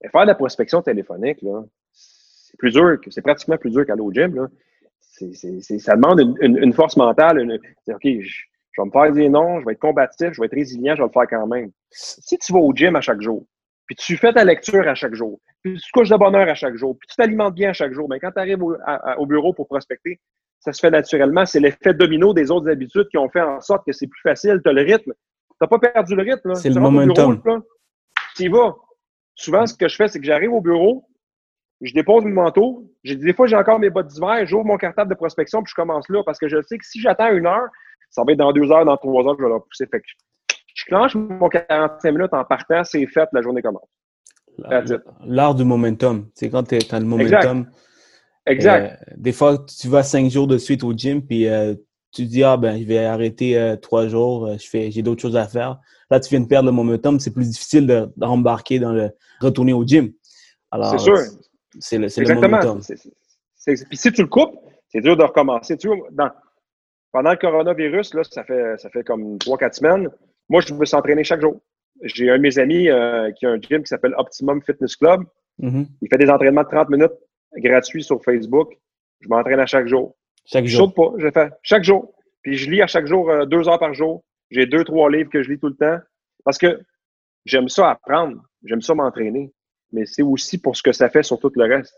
Mais faire de la prospection téléphonique, là, c'est plus dur, c'est pratiquement plus dur qu'aller au gym. Là. ça demande une, force mentale. Une, OK, je, vais me faire dire non, je vais être combatif, je vais être résilient, je vais le faire quand même. Si tu vas au gym à chaque jour, puis tu fais ta lecture à chaque jour, puis tu te couches de bonne heure à chaque jour, puis tu t'alimentes bien à chaque jour, mais ben, quand tu arrives au, bureau pour prospecter, ça se fait naturellement. C'est l'effet domino des autres habitudes qui ont fait en sorte que c'est plus facile. Tu as le rythme. Tu n'as pas perdu le rythme. C'est le momentum. Tu y vas. Souvent, ce que je fais, c'est que j'arrive au bureau, je dépose mon manteau. Des fois, j'ai encore mes bottes d'hiver, j'ouvre mon cartable de prospection, puis je commence là parce que je sais que si j'attends une heure, ça va être dans deux heures, dans trois heures, je vais leur pousser. Fait que je clenche mon 45 minutes en partant, c'est fait, la journée commence. L'art du momentum. C'est quand tu as le momentum. Exact. Euh, des fois, tu vas cinq jours de suite au gym, puis euh, tu dis, ah ben, je vais arrêter euh, trois jours, je fais, j'ai d'autres choses à faire. Là, tu viens de perdre le momentum, c'est plus difficile d'embarquer dans le retourner au gym. C'est sûr. C'est le, Exactement. momentum. puis si tu le coupes, c'est dur de recommencer. Tu vois, pendant le coronavirus, là, ça fait, ça fait comme trois, quatre semaines, moi, je me suis entraîné chaque jour. J'ai un de mes amis euh, qui a un gym qui s'appelle Optimum Fitness Club. Mm-hmm. Il fait des entraînements de 30 minutes gratuits sur Facebook. Je m'entraîne à chaque jour. Chaque jour? Je pas, je fais chaque jour. Puis je lis à chaque jour euh, deux heures par jour. J'ai deux, trois livres que je lis tout le temps. Parce que j'aime ça apprendre. J'aime ça m'entraîner. Mais c'est aussi pour ce que ça fait sur tout le reste.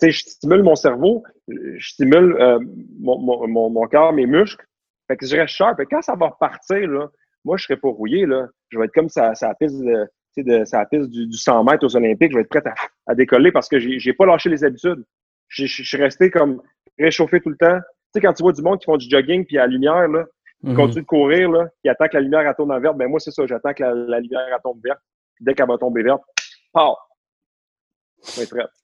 Tu sais, je stimule mon cerveau, je stimule euh, mon, mon, mon, corps, mes muscles. Fait que je reste sharp. Et quand ça va repartir, là, moi, je serais pas rouillé. Là. Je vais être comme ça, ça piste, de, de, ça piste du, du, 100 mètres aux Olympiques. Je vais être prêt à, à décoller parce que j'ai pas lâché les habitudes. Je suis resté comme réchauffé tout le temps. Tu sais, quand tu vois du monde qui font du jogging puis à la lumière, là, ils mhm. continuent de courir, là, ils attendent que la lumière elle tourne en verte. Ben moi, c'est ça, j'attends que la, lumière elle tombe verte. Dès qu'elle va tomber verte, pow!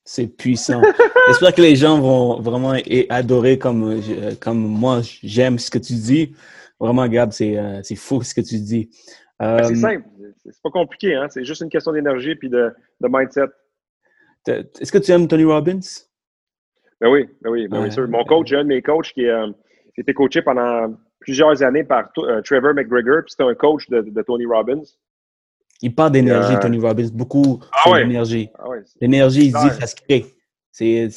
C'est puissant. J'espère que les gens vont vraiment adorer comme, comme moi, j'aime ce que tu dis. Vraiment, Gab, euh, c'est fou ce que tu dis. Ben, c'est euh, simple. C'est pas compliqué. Hein? C'est juste une question d'énergie et de, de, mindset. Est-ce que tu aimes Tony Robbins? Ben oui, ben oui, ben oui sûr. Mon coach, j'ai un de mes coachs qui, euh, a été coaché pendant plusieurs années par Trevor McGregor, puis c'était un coach de, de, Tony Robbins. Il parle d'énergie, Tony Robbins, beaucoup ah d'énergie. Ah L'énergie, il dit, ça se crée. C'est,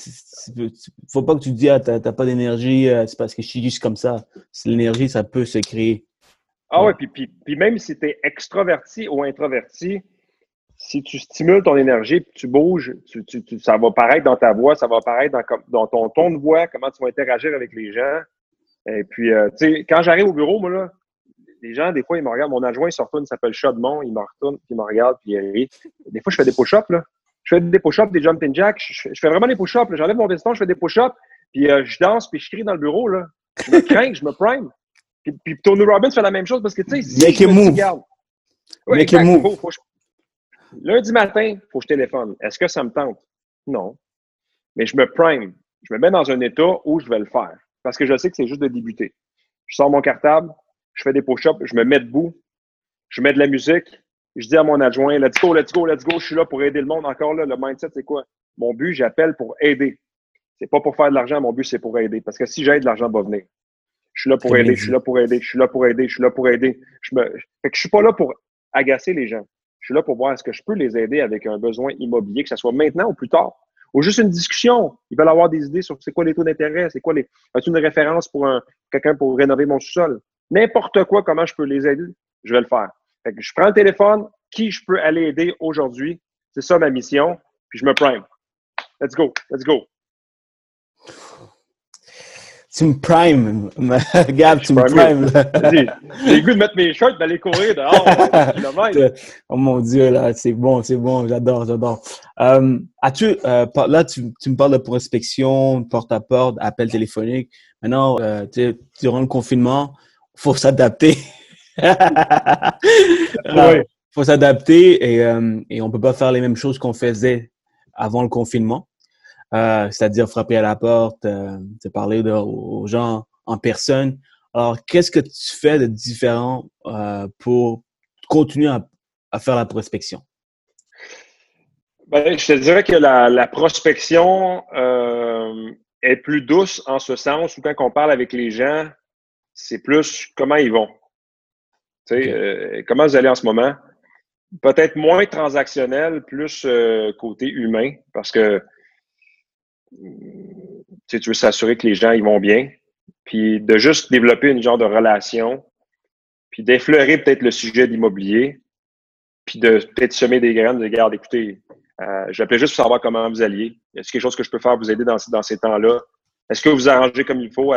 faut pas que tu te dis, ah, t'as, pas d'énergie, euh, c'est parce que je suis juste comme ça. L'énergie, ça peut se créer. Ah ouais, puis, puis, puis même si tu es extraverti ou introverti, si tu stimules ton énergie, puis tu bouges, tu, tu, ça va paraître dans ta voix, ça va paraître dans, dans, ton ton de voix, comment tu vas interagir avec les gens. Et puis, euh, tu sais, quand j'arrive au bureau, moi, là, les gens, des fois, ils me regardent. Mon adjoint, il se retourne, il s'appelle Chaudemont, il me retourne, puis il me regarde, puis il rit. Des fois, je fais des push-ups, là je fais des push-ups, des jumping jacks. Je, fais vraiment des push-ups. J'enlève mon veston, je fais des push-ups, puis euh, je danse, puis je crie dans le bureau. Là. Je me crains, je me prime. Puis, puis, Tony Robbins fait la même chose parce que, tu sais, si Make je me move. Ouais, Make move. Lundi matin, il faut que je téléphone. Est-ce que ça me tente? Non. Mais je me prime. Je me mets dans un état où je vais le faire. Parce que je sais que c'est juste de débuter. Je sors mon cartable, je fais des push-ups, je me mets debout, je mets de la musique, je dis à mon adjoint, let's go, let's go, let's go, je suis là pour aider le monde. Encore là, le mindset, c'est quoi? Mon but, j'appelle pour aider. C'est pas pour faire de l'argent, mon but, c'est pour aider. Parce que si j'aide, l'argent va venir. Je suis là pour aider, je suis là pour aider, je suis là pour aider, je suis là pour aider. Je me... Fait que je suis pas là pour agacer les gens. Je suis là pour voir est-ce que je peux les aider avec un besoin immobilier, que ce soit maintenant ou plus tard. Ou juste une discussion. Ils veulent avoir des idées sur c'est quoi les taux d'intérêt, c'est quoi les. As-tu une référence pour un, quelqu'un pour rénover mon sous-sol? N'importe quoi, comment je peux les aider, je vais le faire. Fait que je prends le téléphone, qui je peux aller aider aujourd'hui. C'est ça ma mission. Puis je me prime. Let's go. Let's go. tu me primes. Gab, tu me primes. J'ai le goût de mettre mes shorts, d'aller courir dehors. oh mon Dieu, là, c'est bon, c'est bon. J'adore, j'adore. Euh, as-tu, euh, là, tu, tu, me parles de prospection, porte-à-porte, appel téléphonique. Maintenant, euh, durant le confinement, faut s'adapter. Il faut s'adapter et, euh, et on peut pas faire les mêmes choses qu'on faisait avant le confinement. Euh, c'est-à-dire frapper à la porte, euh, parler aux gens en personne. Alors, qu'est-ce que tu fais de différent euh, pour continuer à, faire la prospection? Ben, je te dirais que la, la prospection est plus douce en ce sens où quand on parle avec les gens, c'est plus comment ils vont. Euh, comment vous allez en ce moment? Peut-être moins transactionnel, plus euh, côté humain, parce que tu veux s'assurer que les gens ils vont bien, puis de juste développer une genre de relation, puis d'effleurer peut-être le sujet d'immobilier, puis de peut-être semer des graines, de garde, écoutez, euh, j'appelais juste pour savoir comment vous alliez. Est-ce quelque chose que je peux faire pour vous aider dans, dans ces temps-là? Est-ce que vous arrangez comme il faut?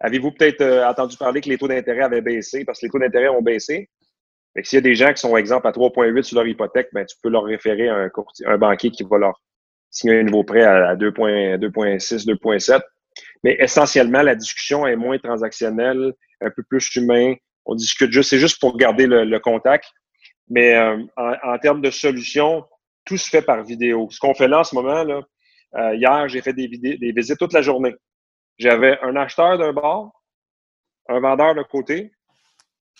Avez-vous peut-être euh, entendu parler que les taux d'intérêt avaient baissé? Parce que les taux d'intérêt ont baissé? S'il y a des gens qui sont, exemple, à 3,8 sur leur hypothèque, ben, tu peux leur référer un, banquier qui va leur signer un nouveau prêt à 2,6, 2,7. Mais essentiellement, la discussion est moins transactionnelle, un peu plus humain. On discute juste, c'est juste pour garder le, contact. Mais euh, en, termes de solutions, tout se fait par vidéo. Ce qu'on fait là en ce moment, là, euh, hier, j'ai fait des, des visites toute la journée. J'avais un acheteur d'un bar, un vendeur d'un côté.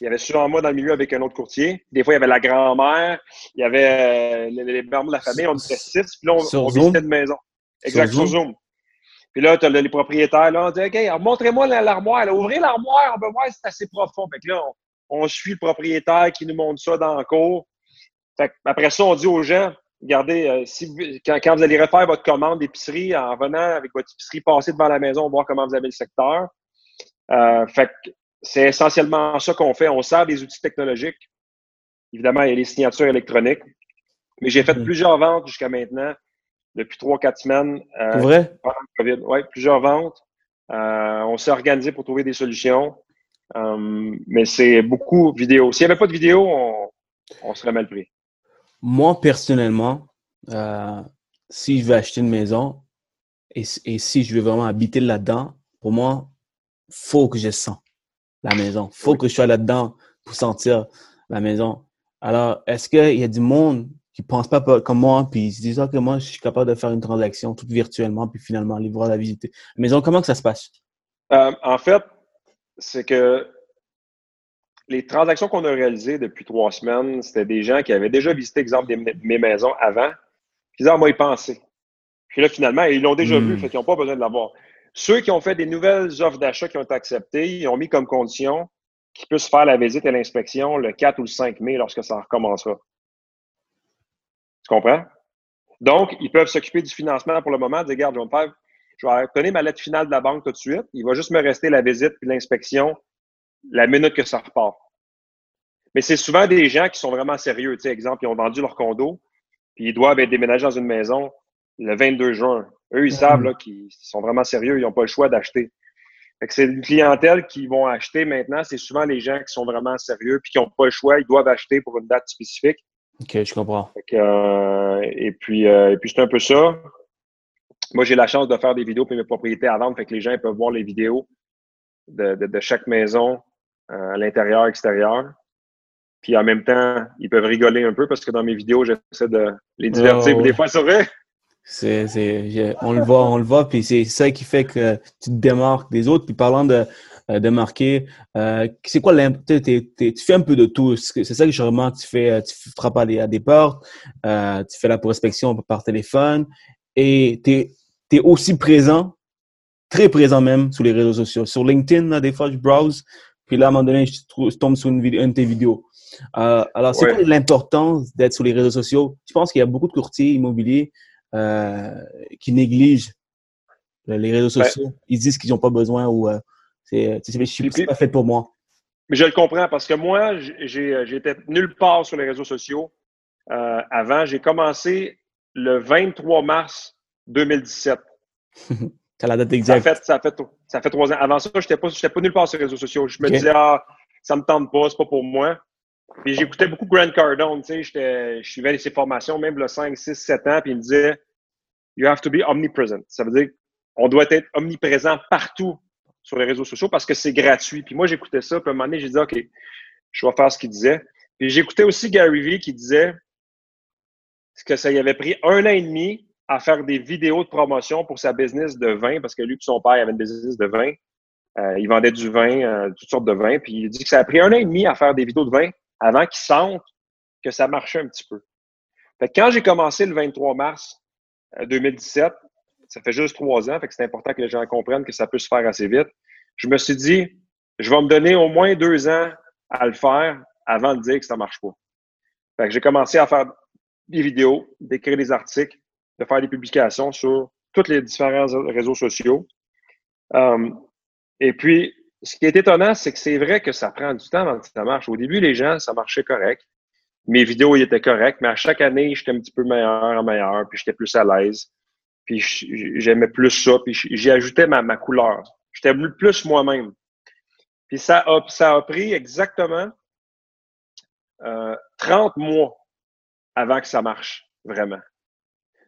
Il y avait souvent moi dans le milieu avec un autre courtier. Des fois, il y avait la grand-mère, il y avait euh, les, membres de la famille, on était six, puis là, on, visitait une maison. Exact, sur Zoom? Puis là, tu as les propriétaires, là, on dit, OK, montrez-moi l'armoire. Ouvrez l'armoire, on peut voir si c'est assez profond. Fait que là, on, suit le propriétaire qui nous montre ça dans le cours. Fait après ça, on dit aux gens, regardez, euh, si quand, vous allez refaire votre commande d'épicerie, en venant avec votre épicerie, passez devant la maison, voir comment vous avez le secteur. Euh, fait c'est essentiellement ça qu'on fait. On sert des outils technologiques. Évidemment, il y a les signatures électroniques. Mais j'ai fait mm. plusieurs ventes jusqu'à maintenant, depuis trois, quatre semaines. Euh, vrai? Pendant le COVID. Oui, plusieurs ventes. Euh, on s'est organisé pour trouver des solutions. mais c'est beaucoup vidéo. S'il n'y avait pas de vidéo, on, on serait mal pris. Moi, personnellement, euh, si je veux acheter une maison et, si je veux vraiment habiter là-dedans, pour moi, faut que je sens la maison. faut que je sois là-dedans pour sentir la maison. Alors, est-ce qu'il y a du monde qui ne pense pas comme moi, puis ils se disent que moi, je suis capable de faire une transaction toute virtuellement, puis finalement aller voir la visiter. La maison, comment que ça se passe? Euh, en fait, c'est que les transactions qu'on a réalisées depuis trois semaines, c'était des gens qui avaient déjà visité, exemple, mes maisons avant, puis ils ont moi y penser. Puis là, finalement, ils l'ont déjà vu, hmm. fait qu'ils n'ont pas besoin de l'avoir. Ceux qui ont fait des nouvelles offres d'achat qui ont été acceptées, ils ont mis comme condition qu'ils puissent faire la visite et l'inspection le 4 ou le 5 mai lorsque ça recommencera. Tu comprends? Donc, ils peuvent s'occuper du financement pour le moment, dire, regarde, je vais me faire, je vais ma lettre finale de la banque tout de suite. Il va juste me rester la visite puis l'inspection la minute que ça repart. Mais c'est souvent des gens qui sont vraiment sérieux. Tu sais, exemple, ils ont vendu leur condo, puis ils doivent être déménagés dans une maison le 22 juin. Eux, ils savent mm-hmm. qu'ils sont vraiment sérieux, ils n'ont pas le choix d'acheter. c'est une clientèle qui vont acheter maintenant, c'est souvent les gens qui sont vraiment sérieux puis qui n'ont pas le choix, ils doivent acheter pour une date spécifique. OK, je comprends. Euh, et puis, euh, et puis c'est un peu ça. Moi, j'ai la chance de faire des vidéos pour mes propriétés à vendre, fait que les gens peuvent voir les vidéos de, de chaque maison à l'intérieur, extérieur. Puis en même temps, ils peuvent rigoler un peu parce que dans mes vidéos, j'essaie de les divertir. Des fois, c'est vrai. C'est, c'est, on le voit, on le voit, puis c'est ça qui fait que tu te démarques des autres. Puis parlant de, euh, de marquer, euh, c'est quoi l'impact? Tu fais un peu de tout. C'est ça que je remarque. Tu fais, tu frappes à des, à des portes, euh, tu fais la prospection par téléphone et tu es, es, aussi présent, très présent même sur les réseaux sociaux. Sur LinkedIn, là, des fois, je browse, puis là, à un moment donné, je, tombe sur une, vidéo, une de tes vidéos. Euh, alors, c'est quoi l'importance d'être sur les réseaux sociaux? Je pense qu'il y a beaucoup de courtiers immobiliers euh, qui négligent les réseaux sociaux. Ils disent qu'ils n'ont pas besoin ou euh, c'est, c'est pas fait pour moi. Mais je le comprends parce que moi, j'étais nulle part sur les réseaux sociaux avant. J'ai commencé le 23 mars 2017. la date exacte. Ça fait, ça fait, Ça fait trois ans. Avant ça, je n'étais pas, pas nulle part sur les réseaux sociaux. Je me disais, ah, ça me tente pas, c'est pas pour moi. Puis j'écoutais beaucoup Grant Cardone, tu sais, je suivais ses formations, même le 5, 6, 7 ans, puis il me disait, you have to be omnipresent. Ça veut dire qu'on doit être omniprésent partout sur les réseaux sociaux parce que c'est gratuit. Puis moi, j'écoutais ça, puis à un moment donné, j'ai dit, OK, je vais faire ce qu'il disait. Puis j'écoutais aussi Gary Vee qui disait que ça y avait pris un an et demi à faire des vidéos de promotion pour sa business de vin, parce que lui et son père avait une business de vin. Euh, il vendait du vin, euh, toutes sortes de vins. Puis il dit que ça a pris un an et demi à faire des vidéos de vin avant qu'il sente que ça marchait un petit peu. Fait que quand j'ai commencé le 23 mars 2017, euh, ça fait juste trois ans, fait que c'est important que les gens comprennent que ça peut se faire assez vite. Je me suis dit, je vais me donner au moins deux ans à le faire avant de dire que ça marche pas. Fait que j'ai commencé à faire des vidéos, d'écrire des articles, de faire des publications sur tous les différents réseaux sociaux. Euh, et puis, ce qui est étonnant, c'est que c'est vrai que ça prend du temps avant que ça marche. Au début, les gens, ça marchait correct. Mes vidéos, ils étaient corrects, mais à chaque année, j'étais un petit peu meilleur, meilleur, puis j'étais plus à l'aise. Puis j'aimais plus ça, puis j'y ajoutais ma, couleur. J'étais plus moi-même. Puis ça a, ça a pris exactement euh, 30 mois avant que ça marche, vraiment.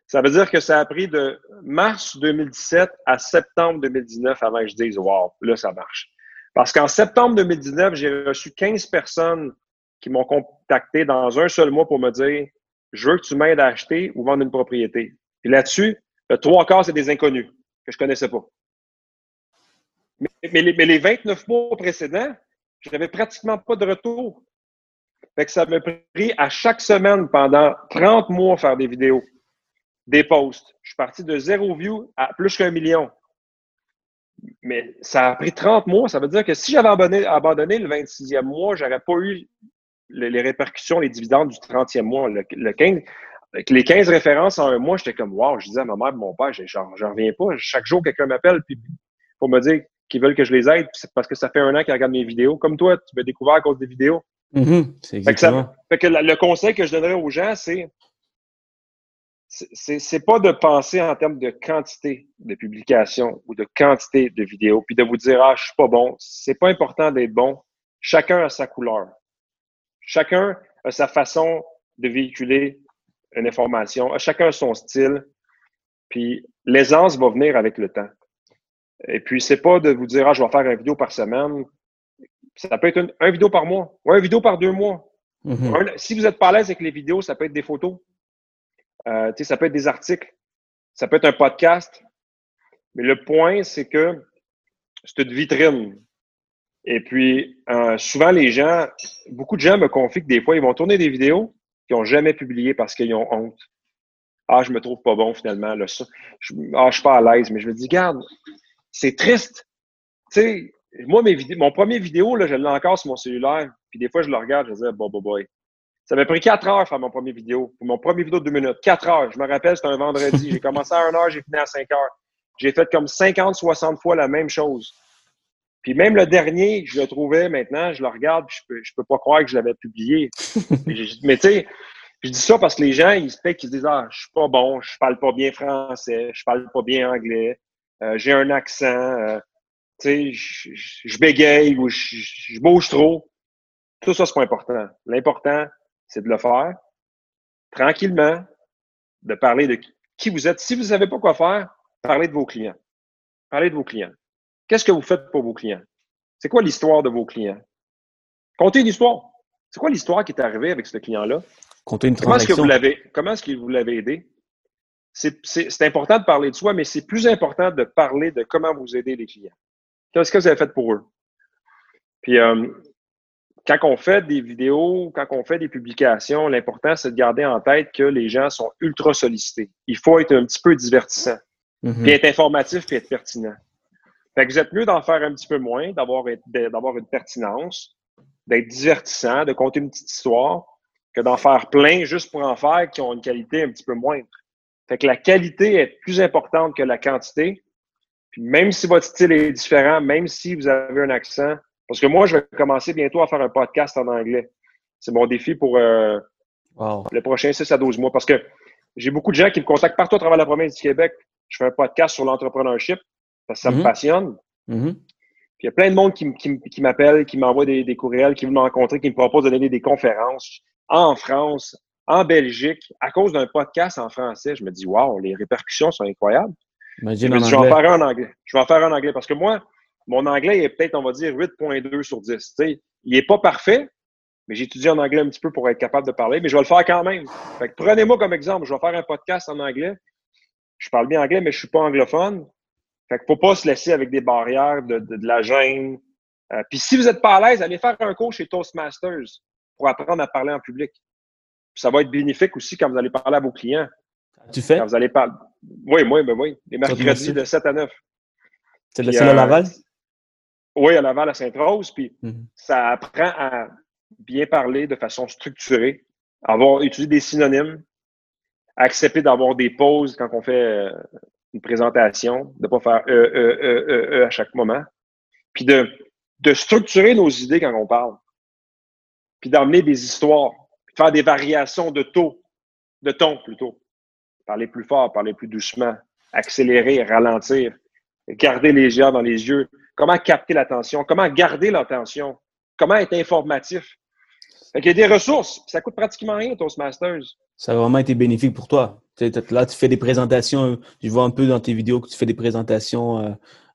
Ça veut dire que ça a pris de mars 2017 à septembre 2019 avant que je dise Wow, là, ça marche. Parce qu'en septembre 2019, j'ai reçu 15 personnes qui m'ont contacté dans un seul mois pour me dire Je veux que tu m'aides à acheter ou vendre une propriété. Et là-dessus, le trois quarts, c'est des inconnus que je connaissais pas. Mais, les, mais les 29 mois précédents, je n'avais pratiquement pas de retour. Fait que ça m'a pris à chaque semaine pendant 30 mois faire des vidéos, des posts. Je suis parti de zéro view à plus qu'un million. Mais ça a pris 30 mois. Ça veut dire que si j'avais abandonné, le 26e mois, j'aurais pas eu les, répercussions, les dividendes du 30e mois. Le, 15, avec les 15 références en un mois, j'étais comme wow, je disais à ma mère et mon père, j'en reviens pas. Chaque jour, quelqu'un m'appelle pour me dire qu'ils veulent que je les aide, c'est parce que ça fait un an qu'ils regardent mes vidéos. Comme toi, tu m'as découvert à cause des vidéos. Mm-hmm. c'est exactement. Fait que, le conseil que je donnerais aux gens, c'est c'est pas de penser en termes de quantité de publications ou de quantité de vidéos, puis de vous dire ah je suis pas bon. C'est pas important d'être bon. Chacun a sa couleur. Chacun a sa façon de véhiculer une information. Chacun a son style. Puis l'aisance va venir avec le temps. Et puis, c'est pas de vous dire, ah, je vais faire une vidéo par semaine. Ça peut être une, vidéo par mois ou une vidéo par deux mois. Mm-hmm. si vous n'êtes pas à l'aise avec les vidéos, ça peut être des photos. Euh, ça peut être des articles. Ça peut être un podcast. Mais le point, c'est que c'est une vitrine. Et puis, euh, souvent, les gens, beaucoup de gens me confient que des fois, ils vont tourner des vidéos qu'ils n'ont jamais publiées parce qu'ils ont honte. Ah, je me trouve pas bon finalement. Là, ça. Je, ah, je suis pas à l'aise. Mais je me dis, garde, c'est triste. Tu sais, moi, mes mon premier vidéo, là, je l'ai encore sur mon cellulaire. Puis des fois, je le regarde, je dis, boy, boy, boy. Ça m'a pris quatre heures faire mon premier vidéo. Mon premier vidéo de deux minutes. Quatre heures. Je me rappelle, c'était un vendredi. J'ai commencé à 1 heure, j'ai fini à 5 heures. J'ai fait comme 50, 60 fois la même chose. Puis même le dernier, je le trouvais maintenant, je le regarde, je peux, je peux pas croire que je l'avais publié. mais tu sais, je dis ça parce que les gens, ils se ils se disent Ah, je suis pas bon, je parle pas bien français, je parle pas bien anglais, euh, j'ai un accent, euh, tu sais, je, bégaye ou je, bouge trop. Tout ça, c'est pas important. L'important, c'est de le faire tranquillement, de parler de qui vous êtes. Si vous ne savez pas quoi faire, parlez de vos clients. Parlez de vos clients. Qu'est-ce que vous faites pour vos clients? C'est quoi l'histoire de vos clients? Contez une histoire. C'est quoi l'histoire qui est arrivée avec ce client-là? Contez une Comment est-ce que vous l'avez, comment est-ce que vous l'avez aidé? c'est important de parler de soi, mais c'est plus important de parler de comment vous aidez les clients. Qu'est-ce que vous avez fait pour eux? Puis, euh, quand on fait des vidéos, quand on fait des publications, l'important, c'est de garder en tête que les gens sont ultra sollicités. Il faut être un petit peu divertissant, mm-hmm. puis être informatif, puis être pertinent. Fait que vous êtes mieux d'en faire un petit peu moins, d'avoir une pertinence, d'être divertissant, de compter une petite histoire, que d'en faire plein juste pour en faire qui ont une qualité un petit peu moindre. Fait que la qualité est plus importante que la quantité. Puis même si votre style est différent, même si vous avez un accent, parce que moi, je vais commencer bientôt à faire un podcast en anglais. C'est mon défi pour euh, le prochain 6 à 12 mois. Parce que j'ai beaucoup de gens qui me contactent partout à travers la province du Québec. Je fais un podcast sur l'entrepreneurship parce que ça me mm-hmm. passionne. Mm-hmm. Puis il y a plein de monde qui, m'appelle, qui m'envoie des, des, courriels, qui veulent me rencontrer, qui me proposent de donner des conférences en France, en Belgique, à cause d'un podcast en français. Je me dis, waouh, les répercussions sont incroyables. je, vais en faire un en anglais. Je vais en faire un en anglais parce que moi, mon anglais est peut-être, on va dire, 8.2 sur 10. il n'est pas parfait, mais j'étudie en anglais un petit peu pour être capable de parler, mais je vais le faire quand même. Fait prenez-moi comme exemple. Je vais faire un podcast en anglais. Je parle bien anglais, mais je ne suis pas anglophone. Fait que faut pas se laisser avec des barrières de, de, la gêne. Euh, puis si vous n'êtes pas à l'aise, allez faire un cours chez Toastmasters pour apprendre à parler en public. ça va être bénéfique aussi quand vous allez parler à vos clients. Tu fais? Quand vous allez parler. Oui, oui, ben oui. Les mercredis de 7 à 9. C'est le à Laval? Oui, à Laval, à Sainte-Rose. Puis mhm. ça apprend à bien parler de façon structurée, avoir utiliser des synonymes, accepter d'avoir des pauses quand on fait euh, une présentation, de ne pas faire euh, euh, euh, euh, à chaque moment, puis de, de structurer nos idées quand on parle, puis d'emmener des histoires, puis de faire des variations de taux, de ton plutôt. Parler plus fort, parler plus doucement, accélérer, ralentir, garder les yeux dans les yeux, comment capter l'attention, comment garder l'attention, comment être informatif? Fait il y a des ressources, ça coûte pratiquement rien, Toastmasters. Ça a vraiment été bénéfique pour toi. Là, tu fais des présentations, je vois un peu dans tes vidéos que tu fais des présentations. Euh,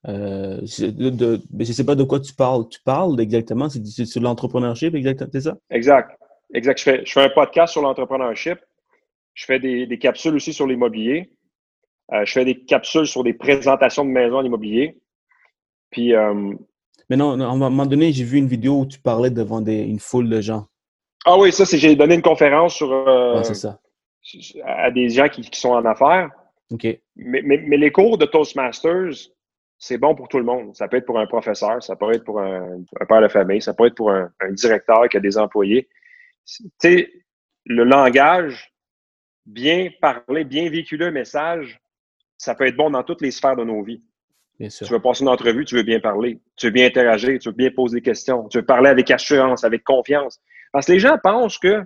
euh de, je ne sais pas de quoi tu parles. Tu parles exactement, c'est sur l'entrepreneurship, exactement, c'est ça? Exact. Exact. Je fais, je fais un podcast sur l'entrepreneurship. Je fais des, des, capsules aussi sur l'immobilier. Euh, je fais des capsules sur des présentations de maisons en immobilier. Puis. Euh, mais non, à un moment donné, j'ai vu une vidéo où tu parlais devant des, une foule de gens. Ah oui, ça, c'est j'ai donné une conférence sur. Euh, c'est ça à des gens qui, sont en affaires. Mais, mais, les cours de Toastmasters, c'est bon pour tout le monde. Ça peut être pour un professeur, ça peut être pour un, père de famille, ça peut être pour un, directeur qui a des employés. Tu sais, le langage, bien parler, bien véhiculer un message, ça peut être bon dans toutes les sphères de nos vies. Bien sûr. Tu veux passer une entrevue, tu veux bien parler, tu veux bien interagir, tu veux bien poser des questions, tu veux parler avec assurance, avec confiance. Parce que les gens pensent que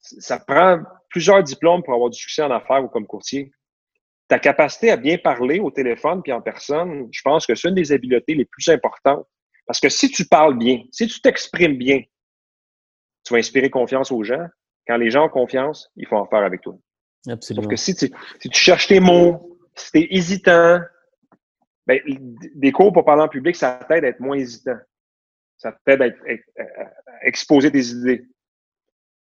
ça prend plusieurs diplômes pour avoir du succès en affaires ou comme courtier. Ta capacité à bien parler au téléphone puis en personne, je pense que c'est une des habiletés les plus importantes. Parce que si tu parles bien, si tu t'exprimes bien, tu vas inspirer confiance aux gens. Quand les gens ont confiance, ils font affaire avec toi. Absolument. Sauf que si tu, si tu cherches tes mots, si tu es hésitant, ben, des cours pour parler en public, ça t'aide à être moins hésitant. Ça t'aide à, à, exposer tes idées.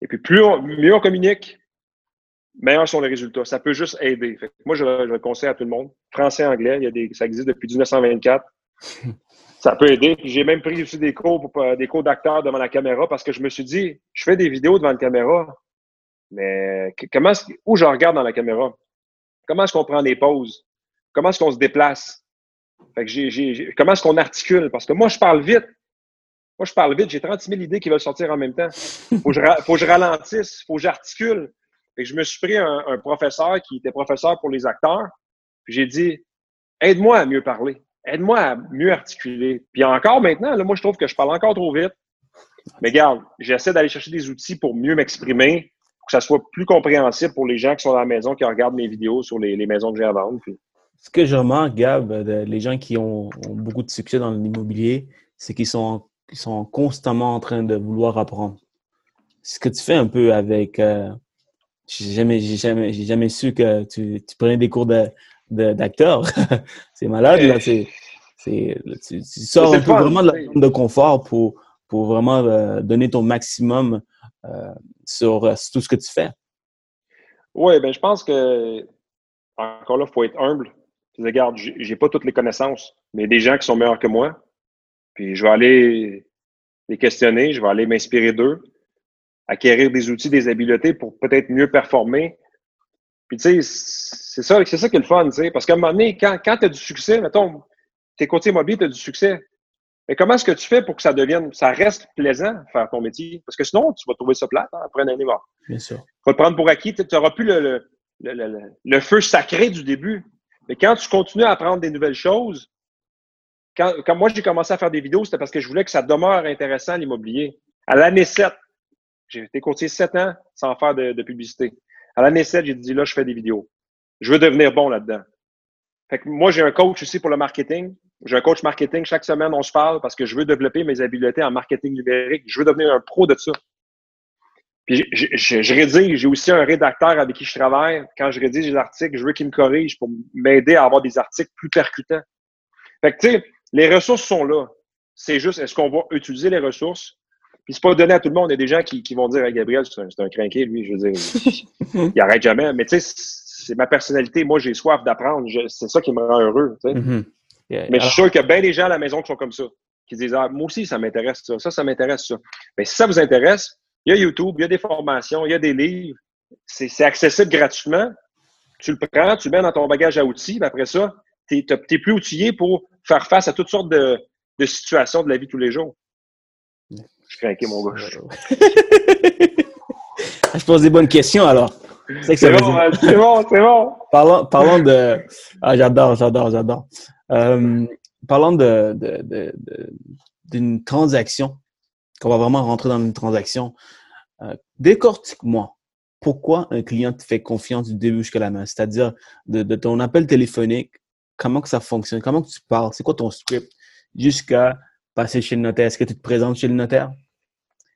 Et puis, plus mieux on communique, meilleurs sont les résultats. Ça peut juste aider. moi, je, le conseille à tout le monde. Français, anglais, il y a des, ça existe depuis 1924. ça peut aider. J'ai même pris aussi des cours, pour, des cours d'acteur devant la caméra parce que je me suis dit, je fais des vidéos devant la caméra, mais comment où je regarde dans la caméra? Comment est-ce qu'on prend des pauses? Comment est-ce qu'on se déplace? Fait que comment est-ce qu'on articule? Parce que moi, je parle vite. Moi, je parle vite. J'ai 36 000 idées qui veulent sortir en même temps. Faut je, faut que je ralentisse. Faut que j'articule. Je me suis pris un, professeur qui était professeur pour les acteurs. J'ai dit, aide-moi à mieux parler. Aide-moi à mieux articuler. Puis encore maintenant, là, moi, je trouve que je parle encore trop vite. Mais regarde, j'essaie d'aller chercher des outils pour mieux m'exprimer, pour que ça soit plus compréhensible pour les gens qui sont à la maison, qui regardent mes vidéos sur les, maisons que j'ai à vendre. Ce que je remarque, Gab, les gens qui ont, beaucoup de succès dans l'immobilier, c'est qu'ils sont, sont constamment en train de vouloir apprendre. Ce que tu fais un peu avec, euh, j'ai jamais, j'ai jamais, j'ai jamais su que tu, tu prenais des cours de, d'acteur. c'est malade, là. C'est, c'est, tu, sors un peu vraiment de la zone de confort pour, pour vraiment euh, donner ton maximum euh, sur, euh, sur, tout ce que tu fais. Oui, ben je pense que, encore là, il faut être humble. Regarde, j'ai pas toutes les connaissances, mais des gens qui sont meilleurs que moi. Puis je vais aller les questionner, je vais aller m'inspirer d'eux acquérir des outils, des habiletés pour peut-être mieux performer. Puis, tu sais, c'est ça, c'est ça qui est le fun, tu sais. Parce qu'à un moment donné, quand, quand tu as du succès, mettons, t'es côté mobile, tu as du succès. Mais comment est-ce que tu fais pour que ça devienne, ça reste plaisant faire ton métier? Parce que sinon, tu vas trouver ça plate hein, après une année mort. Bien sûr. Tu vas te prendre pour acquis. Tu n'auras plus le, le, le, le, feu sacré du début. Mais quand tu continues à apprendre des nouvelles choses, quand, quand moi j'ai commencé à faire des vidéos, c'était parce que je voulais que ça demeure intéressant l'immobilier. À l'année 7, j'ai été courtier sept ans sans faire de, publicité. À l'année 7, j'ai dit là, je fais des vidéos. Je veux devenir bon là-dedans. Fait que moi, j'ai un coach aussi pour le marketing. J'ai un coach marketing. Chaque semaine, on se parle parce que je veux développer mes habiletés en marketing numérique. Je veux devenir un pro de ça. Puis je, je, je rédige. J'ai aussi un rédacteur avec qui je travaille. Quand je rédige des articles, je veux qu'il me corrige pour m'aider à avoir des articles plus percutants. Fait que, tu sais, les ressources sont là. C'est juste, est-ce qu'on va utiliser les ressources? Puis c'est pas donné à tout le monde. Il y a des gens qui, qui vont dire à Gabriel, c'est un, un crinqué, lui, je veux dire, il arrête jamais. Mais tu sais, c'est ma personnalité. Moi, j'ai soif d'apprendre. C'est ça qui me rend heureux. Tu sais. Mhm. Yeah. Mais je suis sûr qu'il y a bien des gens à la maison qui sont comme ça, qui disent ah, Moi aussi, ça m'intéresse ça. Ça, ça m'intéresse ça. Mais si ça vous intéresse, il y a YouTube, il y a des formations, il y a des livres. C'est accessible gratuitement. Tu le prends, tu le mets dans ton bagage à outils, puis après ça, tu es, plus outillé pour faire face à toutes sortes de, de situations de la vie tous les jours. Je suis craqué, mon gars. je pose des bonnes questions alors. C'est bon, hein, c'est bon, c'est bon. Parlons, parlons de. Ah, j'adore, j'adore, j'adore. Euh, parlons de, de, de- de- d'une transaction, qu'on va vraiment rentrer dans une transaction. Euh, Décortique-moi. Pourquoi un client te fait confiance du début jusqu'à la fin? C'est-à-dire de, de ton appel téléphonique, comment que ça fonctionne? Comment que tu parles? C'est quoi ton script? Jusqu'à passer chez le notaire? Est-ce que tu te présentes chez le notaire?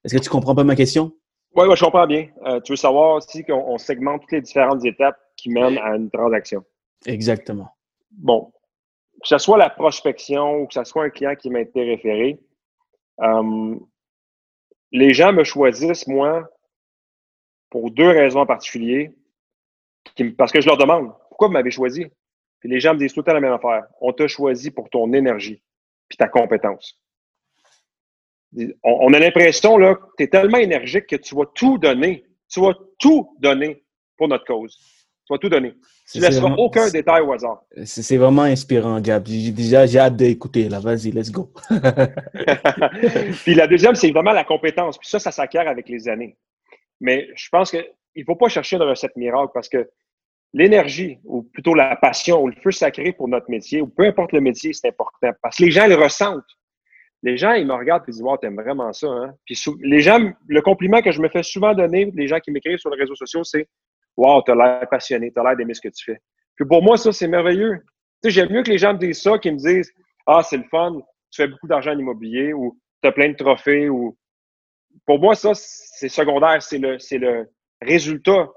Est-ce que tu comprends pas ma question? Oui, ouais, je comprends bien. Euh, tu veux savoir aussi qu'on on segmente toutes les différentes étapes qui mènent à une transaction. Exactement. Bon, que ce soit la prospection ou que ce soit un client qui m'a été référé, euh, les gens me choisissent, moi, pour deux raisons en particulier, parce que je leur demande pourquoi vous m'avez choisi? Puis les gens me disent tout le temps la même affaire. On t'a choisi pour ton énergie puis ta compétence. On a l'impression là, que tu es tellement énergique que tu vas tout donner. Tu vas tout donner pour notre cause. Tu vas tout donner. Tu ne laisseras vraiment- aucun détail au hasard. C'est vraiment inspirant, Gab. Déjà j'ai hâte d'écouter. Là, vas-y, let's go. Puis la deuxième, c'est évidemment la compétence. Puis ça, ça s'acquiert avec les années. Mais je pense qu'il ne faut pas chercher de recette miracle parce que l'énergie, ou plutôt la passion, ou le feu sacré pour notre métier, ou peu importe le métier, c'est important. Parce que les gens le ressentent. Les gens, ils me regardent et ils disent Wow, t'aimes vraiment ça, hein? Puis les gens, le compliment que je me fais souvent donner, les gens qui m'écrivent sur les réseaux sociaux, c'est Wow, t'as l'air passionné, t'as l'air d'aimer ce que tu fais. Puis pour moi, ça, c'est merveilleux. Tu sais, j'aime mieux que les gens me disent ça, qu'ils me disent Ah, c'est le fun, tu fais beaucoup d'argent en immobilier, ou tu as plein de trophées, ou pour moi, ça, c'est secondaire. C'est le, résultat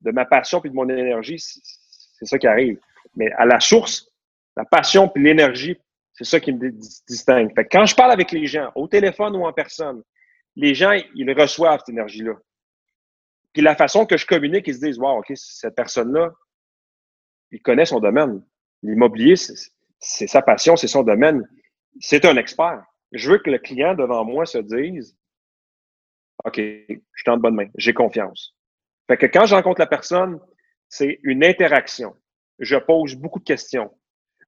de ma passion puis de mon énergie. C'est ça qui arrive. Mais à la source, la passion puis l'énergie, c'est ça qui me dis- distingue. Fait quand je parle avec les gens, au téléphone ou en personne, les gens, ils reçoivent cette énergie-là. Puis la façon que je communique, ils se disent, wow, OK, cette personne-là, il connaît son domaine. L'immobilier, c'est sa passion, c'est son domaine. C'est un expert. Je veux que le client devant moi se dise, OK, je suis en bonne main, j'ai confiance. Fait que quand je rencontre la personne, c'est une interaction. Je pose beaucoup de questions.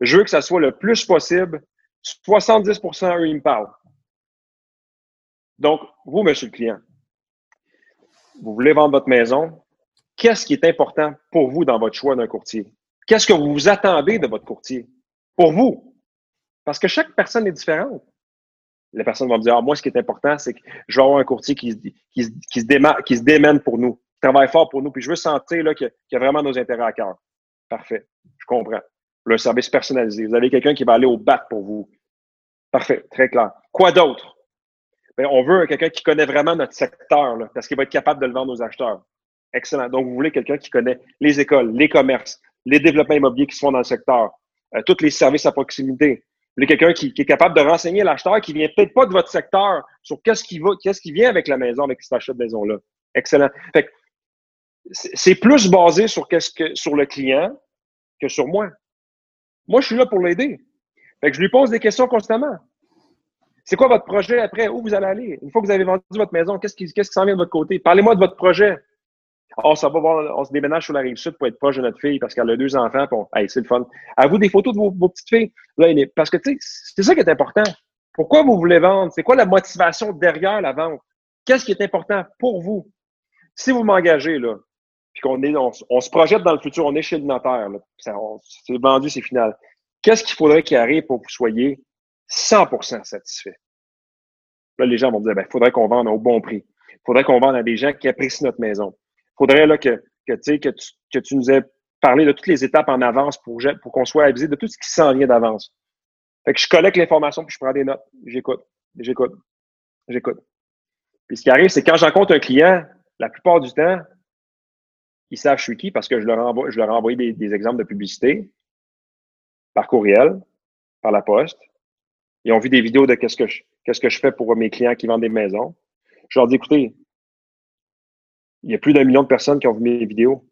Je veux que ça soit le plus possible. 70% eux, ils me parlent. Donc, vous, monsieur le client, vous voulez vendre votre maison. Qu'est-ce qui est important pour vous dans votre choix d'un courtier? Qu'est-ce que vous vous attendez de votre courtier? Pour vous. Parce que chaque personne est différente. La personne va me dire, ah, moi, ce qui est important, c'est que je vais avoir un courtier qui, se- qui, se- démène pour nous, qui travaille fort pour nous, puis je veux sentir qu'il y a vraiment nos intérêts à cœur. Parfait. Je comprends. Le service personnalisé. Vous avez quelqu'un qui va aller au bat pour vous. Parfait. Très clair. Quoi d'autre? Ben, on veut quelqu'un qui connaît vraiment notre secteur, parce qu'il va être capable de le vendre aux acheteurs. Excellent. Donc, vous voulez quelqu'un qui connaît les écoles, les commerces, les développements immobiliers qui se font dans le secteur, euh, tous les services à proximité. Vous voulez quelqu'un qui, est capable de renseigner l'acheteur qui vient peut-être pas de votre secteur sur qu'est-ce qui va, qu'est-ce qui vient avec la maison, avec cet achat de maison-là. Excellent. Fait c'est plus basé sur qu'est-ce que, sur le client que sur moi. Moi, je suis là pour l'aider. Fait que je lui pose des questions constamment. C'est quoi votre projet après? Où vous allez aller? Une fois que vous avez vendu votre maison, qu'est-ce qui, qu'est-ce qui s'en vient de votre côté? Parlez-moi de votre projet. Oh, ça va voir, on se déménage sur la rive sud pour être proche de notre fille parce qu'elle a deux enfants. On, hey, c'est le fun. À vous des photos de vos, vos petites filles. Là, il est- parce que, tu c'est ça qui est important. Pourquoi vous voulez vendre? C'est quoi la motivation derrière la vente? Qu'est-ce qui est important pour vous? Si vous m'engagez, là, puis qu'on est, on, se projette dans le futur, on est chez le notaire, c'est vendu, c'est final. Qu'est-ce qu'il faudrait qu'il arrive pour que vous soyez 100% satisfait? Là, les gens vont dire, ben, il faudrait qu'on vende au bon prix. Il faudrait qu'on vende à des gens qui apprécient notre maison. Il faudrait là, que, que, tu que, tu, nous aies parler de toutes les étapes en avance pour, pour qu'on soit avisé de tout ce qui s'en vient d'avance. Fait que je collecte l'information puis je prends des notes. J'écoute, j'écoute, j'écoute. Puis ce qui arrive, c'est quand j'encontre un client, la plupart du temps, ils savent je suis qui parce que je leur, envoie, je leur ai envoyé des, exemples de publicité par courriel, par la poste. Ils ont vu des vidéos de qu'est-ce que je, qu'est-ce que je fais pour mes clients qui vendent des maisons. Je leur dis, écoutez, il y a plus d'un million de personnes qui ont vu mes vidéos.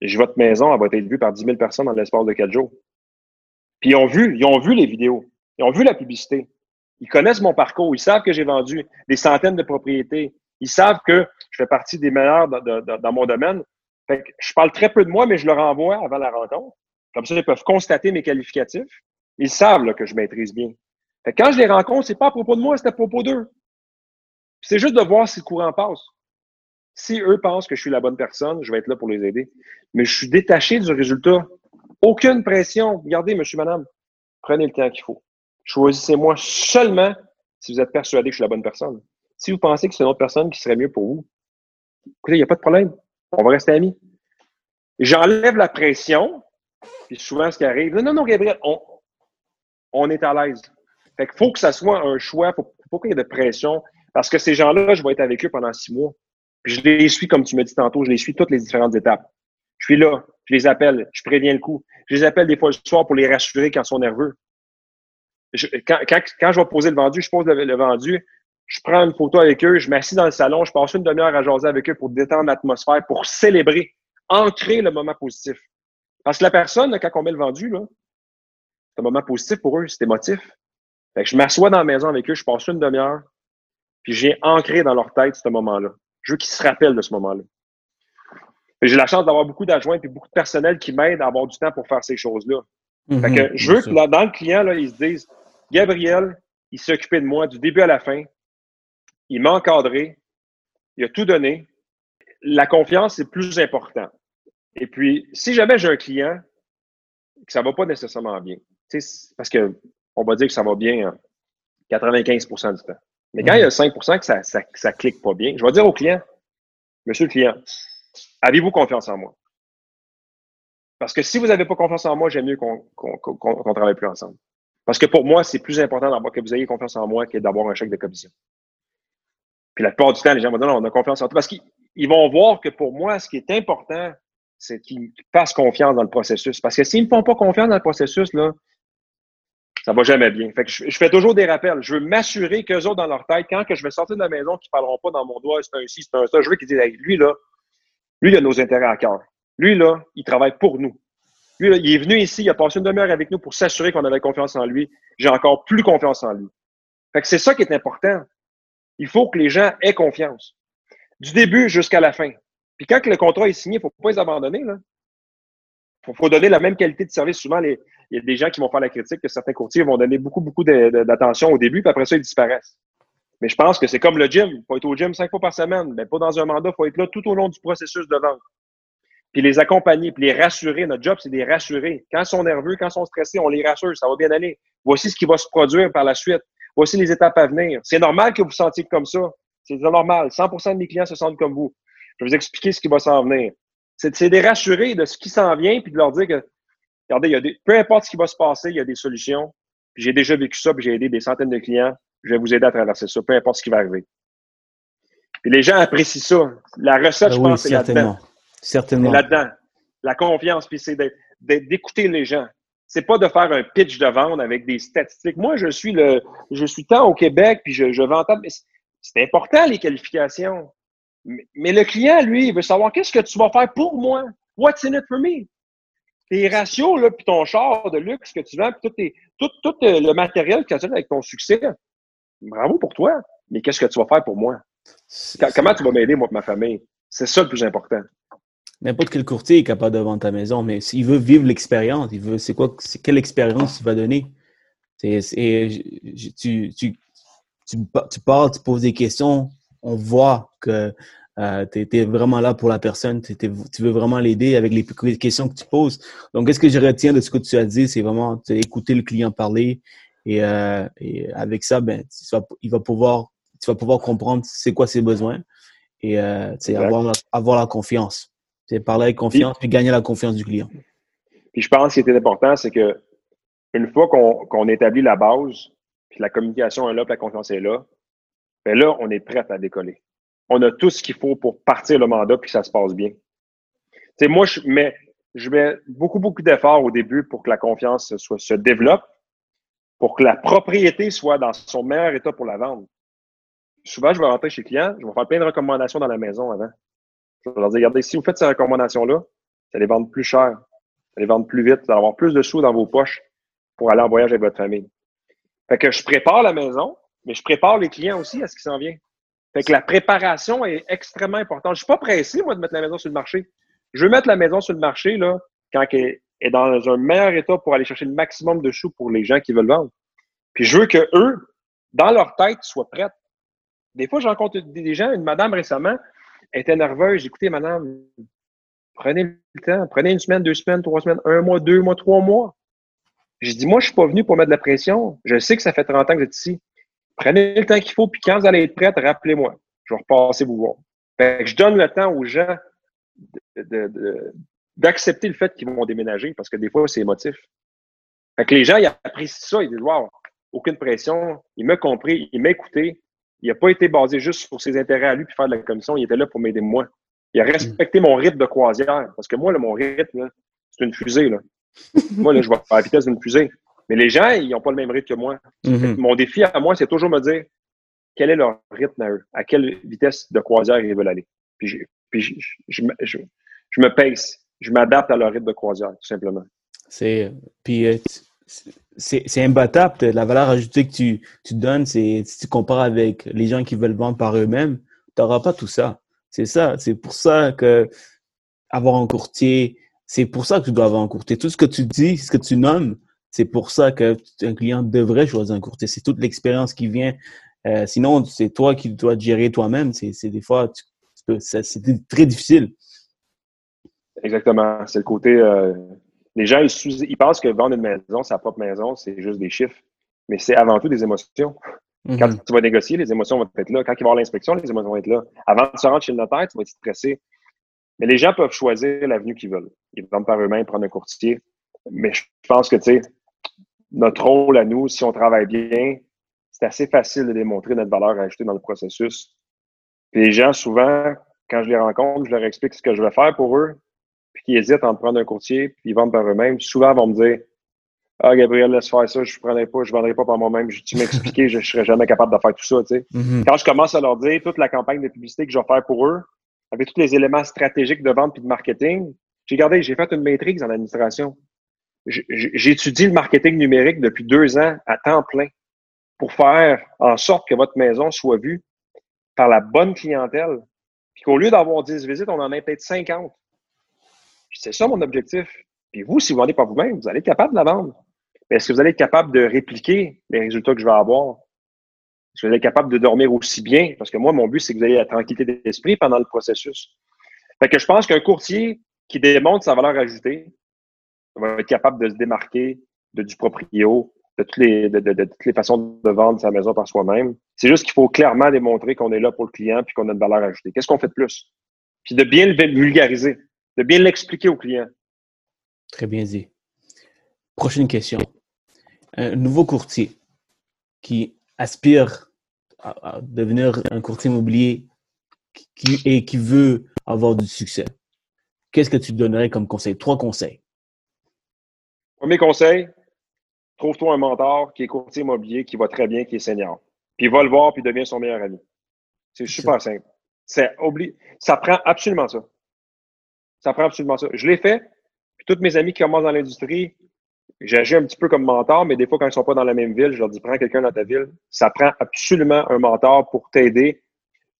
Et votre maison, elle va être vue par 10 000 personnes dans l'espace de quatre jours. Puis ils ont vu, ils ont vu les vidéos. Ils ont vu la publicité. Ils connaissent mon parcours. Ils savent que j'ai vendu des centaines de propriétés. Ils savent que je fais partie des meilleurs dans, mon domaine. Fait que je parle très peu de moi, mais je leur envoie avant la rencontre. Comme ça, ils peuvent constater mes qualificatifs. Ils savent que je maîtrise bien. Quand je les rencontre, c'est pas à propos de moi, c'est à propos d'eux. C'est juste de voir si le courant passe. Si eux pensent que je suis la bonne personne, je vais être là pour les aider. Mais je suis détaché du résultat. Aucune pression. Regardez, monsieur, madame, prenez le temps qu'il faut. Choisissez-moi seulement si vous êtes persuadé que je suis la bonne personne. Si vous pensez que c'est une autre personne qui serait mieux pour vous, écoutez, il n'y a pas de problème. On va rester amis. J'enlève la pression, puis souvent ce qui arrive, non, non, Gabriel, on, on est à l'aise. Fait qu'il faut que ça soit un choix, faut, faut qu'il y ait de pression, parce que ces gens-là, je vais être avec eux pendant six mois. Je les suis, comme tu me dis tantôt, je les suis toutes les différentes étapes. Je suis là, je les appelle, je préviens le coup. Je les appelle des fois le soir pour les rassurer quand ils sont nerveux. quand, quand, je vais poser le vendu, je pose le, vendu, je prends une photo avec eux, je m'assis dans le salon, je passe une demi-heure à jaser avec eux pour détendre l'atmosphère, pour célébrer, ancrer le moment positif. Parce que la personne, quand on met le vendu, c'est un moment positif pour eux, c'est émotif. Fait que je m'assois dans la maison avec eux, je passe une demi-heure, puis j'ai ancré dans leur tête ce moment-là. Je veux qu'ils se rappellent de ce moment-là. J'ai la chance d'avoir beaucoup d'adjoints et beaucoup de personnel qui m'aident à avoir du temps pour faire ces choses-là. Mhm, que je veux que dans le client, là, ils se disent Gabriel, il s'est occupé de moi du début à la fin. Il m'a encadré. Il a tout donné. La confiance, c'est plus important. Et puis, si jamais j'ai un client que ça ne va pas nécessairement bien, parce que on va dire que ça va bien 95% du temps. Mais quand il y a 5% que ça, ça, clique pas bien, je vais dire au client, Monsieur le client, avez-vous confiance en moi? Parce que si vous n'avez pas confiance en moi, j'aime mieux qu'on ne travaille plus ensemble. Parce que pour moi, c'est plus important d'avoir que vous ayez confiance en moi que d'avoir un chèque de commission. Puis la plupart du temps, les gens vont dire non, on a confiance en toi. Parce qu'ils vont voir que pour moi, ce qui est important, c'est qu'ils fassent confiance dans le processus. Parce que s'ils ne font pas confiance dans le processus, là, ça va jamais bien. Je, fais toujours des rappels. Je veux m'assurer qu'eux autres, dans leur tête, quand que je vais sortir de la maison, qu'ils parleront pas dans mon doigt, c'est un ci, c'est un ça. Je veux qu'ils disent, lui, là, lui, il a nos intérêts à cœur. Lui, là, il travaille pour nous. Lui, là, il est venu ici, il a passé une demi-heure avec nous pour s'assurer qu'on avait confiance en lui. J'ai encore plus confiance en lui. Fait que c'est ça qui est important. Il faut que les gens aient confiance. Du début jusqu'à la fin. Puis quand le contrat est signé, il ne faut pas les abandonner. Il faut, faut, donner la même qualité de service. Souvent, les, il y a des gens qui vont faire la critique que certains courtiers vont donner beaucoup, beaucoup d'attention au début, puis après ça, ils disparaissent. Mais je pense que c'est comme le gym. Il faut être au gym cinq fois par semaine, mais pas dans un mandat. Il faut être là tout au long du processus de vente. Puis les accompagner, puis les rassurer. Notre job, c'est de les rassurer. Quand ils sont nerveux, quand ils sont stressés, on les rassure. Ça va bien aller. Voici ce qui va se produire par la suite. Voici les étapes à venir. C'est normal que vous vous sentiez comme ça. C'est normal. 100% de mes clients se sentent comme vous. Je vais vous expliquer ce qui va s'en venir. C'est de les rassurer de ce qui s'en vient, puis de leur dire que regardez, il y a des, peu importe ce qui va se passer, il y a des solutions. J'ai déjà vécu ça, puis j'ai aidé des centaines de clients. Je vais vous aider à traverser ça, peu importe ce qui va arriver. Puis les gens apprécient ça. La recette, ah je pense, c'est là-dedans. Certainement. Là-dedans. La confiance, puis c'est d'écouter les gens. C'est pas de faire un pitch de vente avec des statistiques. Moi, je suis le, je suis tant au Québec, puis je, je vends tant. C'est important, les qualifications. Mais, le client, lui, il veut savoir qu'est-ce que tu vas faire pour moi? What's in it for me? tes ratios, là, puis ton char de luxe que tu vends, puis tout, tout, euh, le matériel que tu as avec ton succès, bravo pour toi. Mais qu'est-ce que tu vas faire pour moi? Comment tu vas m'aider, moi, et ma famille? C'est ça le plus important. N'importe quel courtier est capable de vendre ta maison, mais s'il veut vivre l'expérience, il veut, c'est quoi, quelle expérience tu vas donner? Tu, tu, tu, tu parles, tu poses des questions, on voit que euh, tu es, vraiment là pour la personne, tu veux vraiment l'aider avec les questions que tu poses. Donc, qu'est-ce que je retiens de ce que tu as dit, c'est vraiment écouter le client parler et, euh, et avec ça, ben, tu vas, il va pouvoir, tu vas pouvoir comprendre c'est quoi ses besoins et euh, avoir, la, avoir la confiance. C'est parler avec confiance et gagner la confiance du client. Puis je pense qu'il était important, c'est que une fois qu'on établit la base, puis la communication est là, puis la confiance est là, bien là, on est prêt à décoller. On a tout ce qu'il faut pour partir le mandat, puis ça se passe bien. sais, moi, je mets, je mets beaucoup, beaucoup d'efforts au début pour que la confiance se développe, pour que la propriété soit dans son meilleur état pour la vendre. Souvent, je vais rentrer chez le client, je vais faire plein de recommandations dans la maison avant. Je vais leur dire, regardez, si vous faites ces recommandations-là, vous allez vendre plus cher, vous allez vendre plus vite, vous allez avoir plus de sous dans vos poches pour aller en voyage avec votre famille. Fait que je prépare la maison, mais je prépare les clients aussi à ce qui s'en vient. Fait que la préparation est extrêmement importante. Je suis pas pressé, moi, de mettre la maison sur le marché. Je veux mettre la maison sur le marché, là, quand elle est dans un meilleur état pour aller chercher le maximum de sous pour les gens qui veulent vendre. Puis je veux que eux, dans leur tête, soient prêts. Des fois, je rencontre des gens, une madame récemment, était nerveuse. Écoutez, madame, prenez le temps, prenez une semaine, deux semaines, trois semaines, un mois, deux mois, trois mois. J'ai dit, moi, je suis pas venu pour mettre de la pression. Je sais que ça fait 30 ans que vous êtes ici. Prenez le temps qu'il faut, puis quand vous allez être prête, rappelez-moi. Je vais repasser vous voir. Fait que je donne le temps aux gens d'accepter le fait qu'ils vont déménager, parce que des fois, c'est émotif. Fait que les gens, ils apprécient ça. Ils disent, wow, aucune pression. Il m'a compris, il m'a écouté. Il n'a pas été basé juste sur ses intérêts à lui puis faire de la commission. Il était là pour m'aider moi. Il a respecté mon rythme de croisière. Parce que moi, là, mon rythme, c'est une fusée. Là. moi, là, je vais à la vitesse d'une fusée. Mais les gens, ils n'ont pas le même rythme que moi. Mm-hmm. Mon défi à moi, c'est toujours me dire quel est leur rythme à eux, à quelle vitesse de croisière ils veulent aller? Puis je, puis je, je, je me pèse, je m'adapte à leur rythme de croisière, tout simplement. C'est puis euh, c'est imbattable. La valeur ajoutée que tu, tu donnes, c'est si tu compares avec les gens qui veulent vendre par eux-mêmes, tu n'auras pas tout ça. C'est ça. C'est pour ça que avoir un courtier, c'est pour ça que tu dois avoir un courtier. Tout ce que tu dis, ce que tu nommes, c'est pour ça qu'un client devrait choisir un courtier. C'est toute l'expérience qui vient. Euh, sinon, c'est toi qui dois gérer toi-même. C'est des fois, c'est très difficile. Exactement. C'est le côté euh, les gens, ils, pensent que vendre une maison, sa propre maison, c'est juste des chiffres. Mais c'est avant tout des émotions. Quand mhm. tu vas négocier, les émotions vont être là. Quand il va y avoir l'inspection, les émotions vont être là. Avant de se rendre chez le notaire, tu vas être stressé. Mais les gens peuvent choisir l'avenue qu'ils veulent. Ils vont par eux-mêmes prendre un courtier. Mais je pense que, tu sais, notre rôle à nous, si on travaille bien, c'est assez facile de démontrer notre valeur ajoutée dans le processus. les gens, souvent, quand je les rencontre, je leur explique ce que je vais faire pour eux puis qui hésitent à en prendre un courtier, puis ils vendent par eux-mêmes, souvent vont me dire Ah, Gabriel, laisse faire ça, je ne prendrai pas, je ne vendrai pas par moi-même. Tu m'expliquer, je ne serais jamais capable de faire tout ça. Tu sais. Mm-hmm. Quand je commence à leur dire toute la campagne de publicité que je vais faire pour eux, avec tous les éléments stratégiques de vente et de marketing, j'ai gardé, j'ai fait une maîtrise en administration. J'ai étudié le marketing numérique depuis deux ans à temps plein pour faire en sorte que votre maison soit vue par la bonne clientèle. Puis qu'au lieu d'avoir 10 visites, on en ait peut-être 50. C'est ça mon objectif. Puis vous, si vous vendez par vous-même, vous allez être capable de la vendre. Mais est-ce que vous allez être capable de répliquer les résultats que je vais avoir? Est-ce que vous allez être capable de dormir aussi bien? Parce que moi, mon but, c'est que vous ayez la tranquillité d'esprit pendant le processus. Fait que je pense qu'un courtier qui démontre sa valeur ajoutée va être capable de se démarquer du proprio, de toutes les, toutes les façons de vendre sa maison par soi-même. C'est juste qu'il faut clairement démontrer qu'on est là pour le client puis qu'on a une valeur ajoutée. Qu'est-ce qu'on fait de plus? Puis de bien le vulgariser de bien l'expliquer au client. Très bien dit. Prochaine question. Un nouveau courtier qui aspire à, devenir un courtier immobilier et qui veut avoir du succès. Qu'est-ce que tu donnerais comme conseil? Trois conseils. Premier conseil, trouve-toi un mentor qui est courtier immobilier, qui va très bien, qui est senior. Puis va le voir, puis devient son meilleur ami. C'est super simple. C'est Ça prend absolument ça. Ça prend absolument ça. Je l'ai fait. Puis tous mes amis qui commencent dans l'industrie, j'agis un petit peu comme mentor, mais des fois, quand ils ne sont pas dans la même ville, je leur dis prends quelqu'un dans ta ville. Ça prend absolument un mentor pour t'aider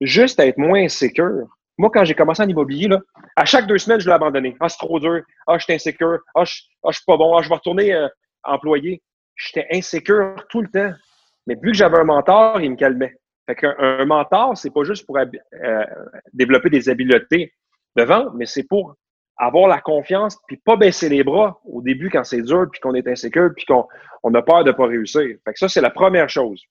juste à être moins insécure. Moi, quand j'ai commencé en immobilier, là, à chaque deux semaines, je l'ai abandonné. Ah, c'est trop dur. Ah, je suis insécure. Ah, je, ah, suis pas bon. Ah, je vais retourner euh, employé. J'étais insécure tout le temps. Mais vu que j'avais un mentor, il me calmait. Fait qu'un un mentor, c'est pas juste pour euh, développer des habiletés de vente, mais c'est pour avoir la confiance puis pas baisser les bras au début quand c'est dur puis qu'on est insécure puis qu'on on a peur de pas réussir. Fait que ça, c'est la première chose.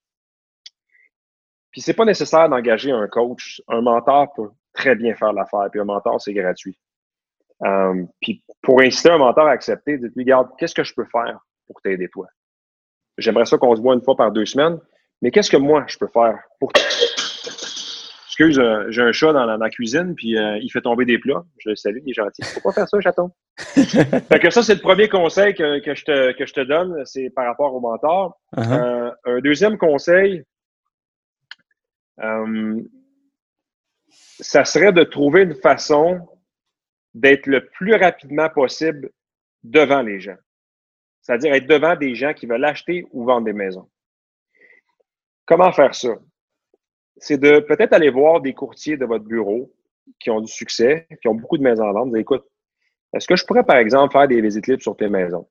Puis c'est pas nécessaire d'engager un coach. Un mentor peut très bien faire l'affaire. Puis un mentor, c'est gratuit. Euh, puis pour inciter un mentor à accepter, dites-lui, regarde, qu'est-ce que je peux faire pour t'aider toi? J'aimerais ça qu'on se voit une fois par deux semaines, mais qu'est-ce que moi je peux faire pour Excuse, euh, j'ai un chat dans la, cuisine, puis euh, il fait tomber des plats. Je le salue, il est gentil. Faut pas faire ça, chaton. fait que ça, c'est le premier conseil que, que, je te, que je te donne, c'est par rapport au mentor. Uh-huh. un deuxième conseil, ça serait de trouver une façon d'être le plus rapidement possible devant les gens. C'est-à-dire être devant des gens qui veulent acheter ou vendre des maisons. Comment faire ça? C'est de peut-être aller voir des courtiers de votre bureau qui ont du succès, qui ont beaucoup de maisons à vendre, dire, écoute, est-ce que je pourrais, par exemple, faire des visites libres sur tes maisons?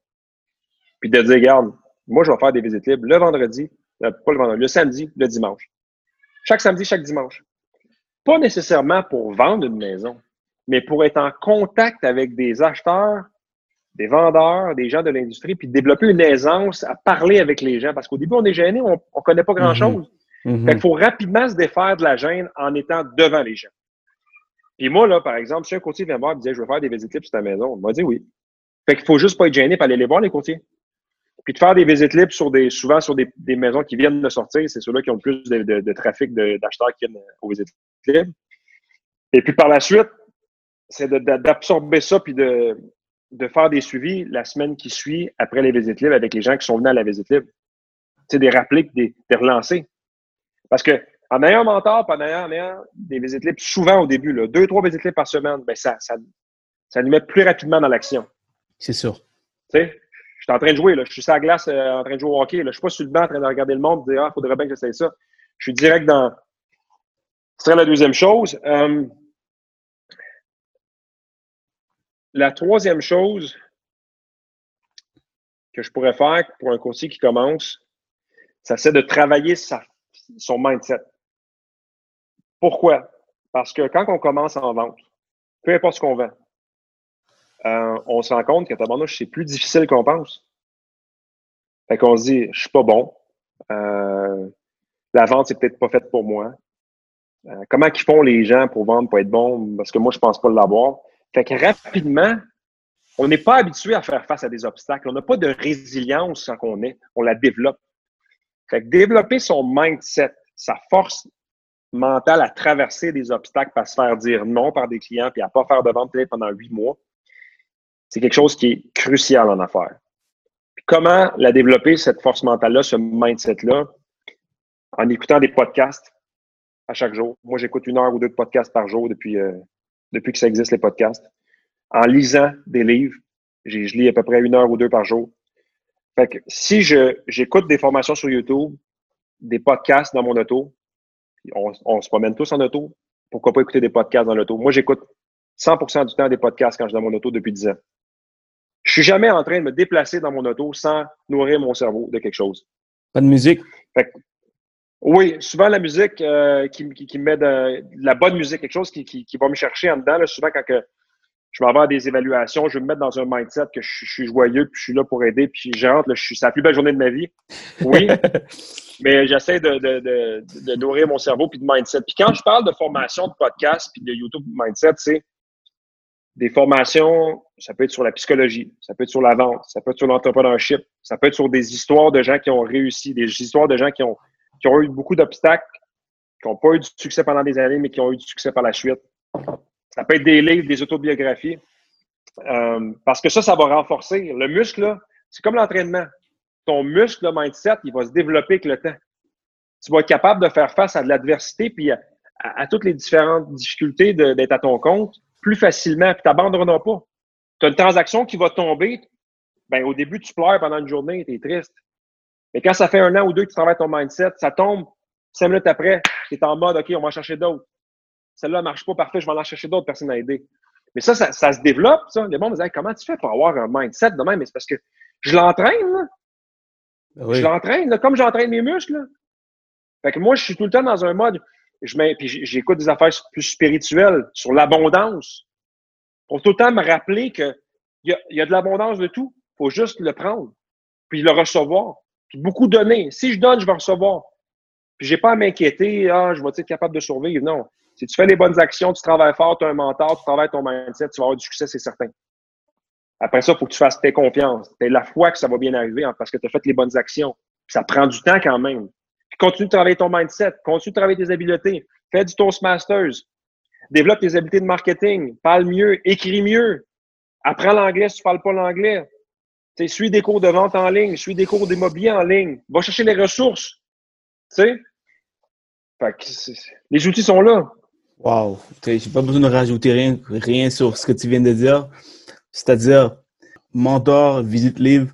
Puis de dire, regarde, moi, je vais faire des visites libres le vendredi, euh, pas le vendredi, le samedi, le dimanche. Chaque samedi, chaque dimanche. Pas nécessairement pour vendre une maison, mais pour être en contact avec des acheteurs, des vendeurs, des gens de l'industrie, puis développer une aisance à parler avec les gens. Parce qu'au début, on est gêné, on ne connaît pas grand-chose. Mm-hmm. Mm-hmm. Il faut rapidement se défaire de la gêne en étant devant les gens. Puis moi, là, par exemple, si un courtier vient me voir et me dit Je veux faire des visites libres sur ta maison, on m'a dit oui. Fait qu'il faut juste pas être gêné pour aller les voir, les courtiers. Puis de faire des visites libres sur des, souvent sur des, maisons qui viennent de sortir, c'est ceux-là qui ont le plus de, de trafic d'acheteurs qui viennent aux visites libres. Et puis par la suite, c'est d'absorber ça puis de, de faire des suivis la semaine qui suit après les visites libres avec les gens qui sont venus à la visite libre. C'est des rappeler des, des relancer. Parce que en ayant un mentor, en ayant, des visites libres, souvent au début, là, deux, trois visites libres par semaine, ben ça, ça, ça nous met plus rapidement dans l'action. C'est sûr. Tu sais, je suis en train de jouer, là, je suis sur la glace euh, en train de jouer au hockey. Là, je suis pas sur le banc en train de regarder le monde et dire Ah, il faudrait bien que j'essaye ça. Je suis direct dans. Ce serait la deuxième chose. Euh, la troisième chose que je pourrais faire pour un courtier qui commence, ça c'est de travailler son mindset. Pourquoi? Parce que quand on commence en vente, peu importe ce qu'on vend, euh, on se rend compte que c'est plus difficile qu'on pense. Fait qu'on se dit, je suis pas bon. Euh, la vente, c'est peut-être pas faite pour moi. Euh, comment qu'ils font les gens pour vendre, pour être bon? Parce que moi, je pense pas l'avoir. Fait que rapidement, on n'est pas habitué à faire face à des obstacles. On n'a pas de résilience quand on est. On la développe. Fait que développer son mindset, sa force mentale à traverser des obstacles, à se faire dire non par des clients, puis à pas faire de vente peut-être pendant huit mois, c'est quelque chose qui est crucial en affaires. comment la développer, cette force mentale-là, ce mindset-là, en écoutant des podcasts à chaque jour? Moi, j'écoute une heure ou deux de podcasts par jour depuis, euh, depuis que ça existe, les podcasts. En lisant des livres, je lis à peu près une heure ou deux par jour. Fait que si j'écoute des formations sur YouTube, des podcasts dans mon auto, on, on se promène tous en auto, pourquoi pas écouter des podcasts dans l'auto? Moi, j'écoute 100% du temps des podcasts quand je suis dans mon auto depuis 10 ans. Je suis jamais en train de me déplacer dans mon auto sans nourrir mon cerveau de quelque chose. Pas de musique? Fait que, oui, souvent la musique euh, qui, qui, me met de, la bonne musique, quelque chose qui, qui, va me chercher en dedans. Là, souvent, quand que je vais avoir des évaluations, je vais me mettre dans un mindset que je, suis joyeux, puis je suis là pour aider, puis j'entre, je suis, c'est la plus belle journée de ma vie. Oui, mais j'essaie de, de, de, de, nourrir mon cerveau puis de mindset. Puis quand je parle de formation, de podcast, puis de YouTube Mindset, c'est des formations, ça peut être sur la psychologie, ça peut être sur la vente, ça peut être sur l'entrepreneurship, ça peut être sur des histoires de gens qui ont réussi, des histoires de gens qui ont eu beaucoup d'obstacles, qui n'ont pas eu du succès pendant des années, mais qui ont eu du succès par la suite. Ça peut être des livres, des autobiographies. Euh, parce que ça, ça va renforcer. Le muscle, c'est comme l'entraînement. Ton muscle, le mindset, il va se développer avec le temps. Tu vas être capable de faire face à de l'adversité puis à, toutes les différentes difficultés d'être à ton compte plus facilement. Puis tu n'abandonneras pas. Tu as une transaction qui va tomber. Ben, au début, tu pleures pendant une journée, tu es triste. Mais quand ça fait un an ou deux que tu travailles ton mindset, ça tombe, cinq minutes après, tu es en mode, OK, on va en chercher d'autres. Celle-là ne marche pas parfait, je vais en chercher d'autres, personne à aider. Mais ça, ça, se développe, ça. Les gens me disent, comment tu fais pour avoir un mindset de même? Mais c'est parce que je l'entraîne, je l'entraîne, comme j'entraîne mes muscles. Là. Fait que moi, je suis tout le temps dans un mode, j'écoute des affaires plus spirituelles sur l'abondance. Pour tout le temps me rappeler qu'il y a, de l'abondance de tout. Il faut juste le prendre, puis le recevoir beaucoup donner. Si je donne, je vais recevoir. Puis j'ai pas à m'inquiéter, ah, je vais être capable de survivre. Non. Si tu fais les bonnes actions, tu travailles fort, tu as un mentor, tu travailles ton mindset, tu vas avoir du succès, c'est certain. Après ça, il faut que tu fasses tes confiances. Tu la foi que ça va bien arriver hein, parce que tu as fait les bonnes actions. ça prend du temps quand même. Continue de travailler ton mindset, continue de travailler tes habiletés. Fais du Toastmasters. Développe tes habiletés de marketing. Parle mieux, écris mieux. Apprends l'anglais si tu ne parles pas l'anglais. suis des cours de vente en ligne, suis des cours d'immobilier en ligne. Va chercher les ressources. Les outils sont là. Wow. J'ai pas besoin de rajouter rien, rien sur ce que tu viens de dire. C'est-à-dire mentor, visite livre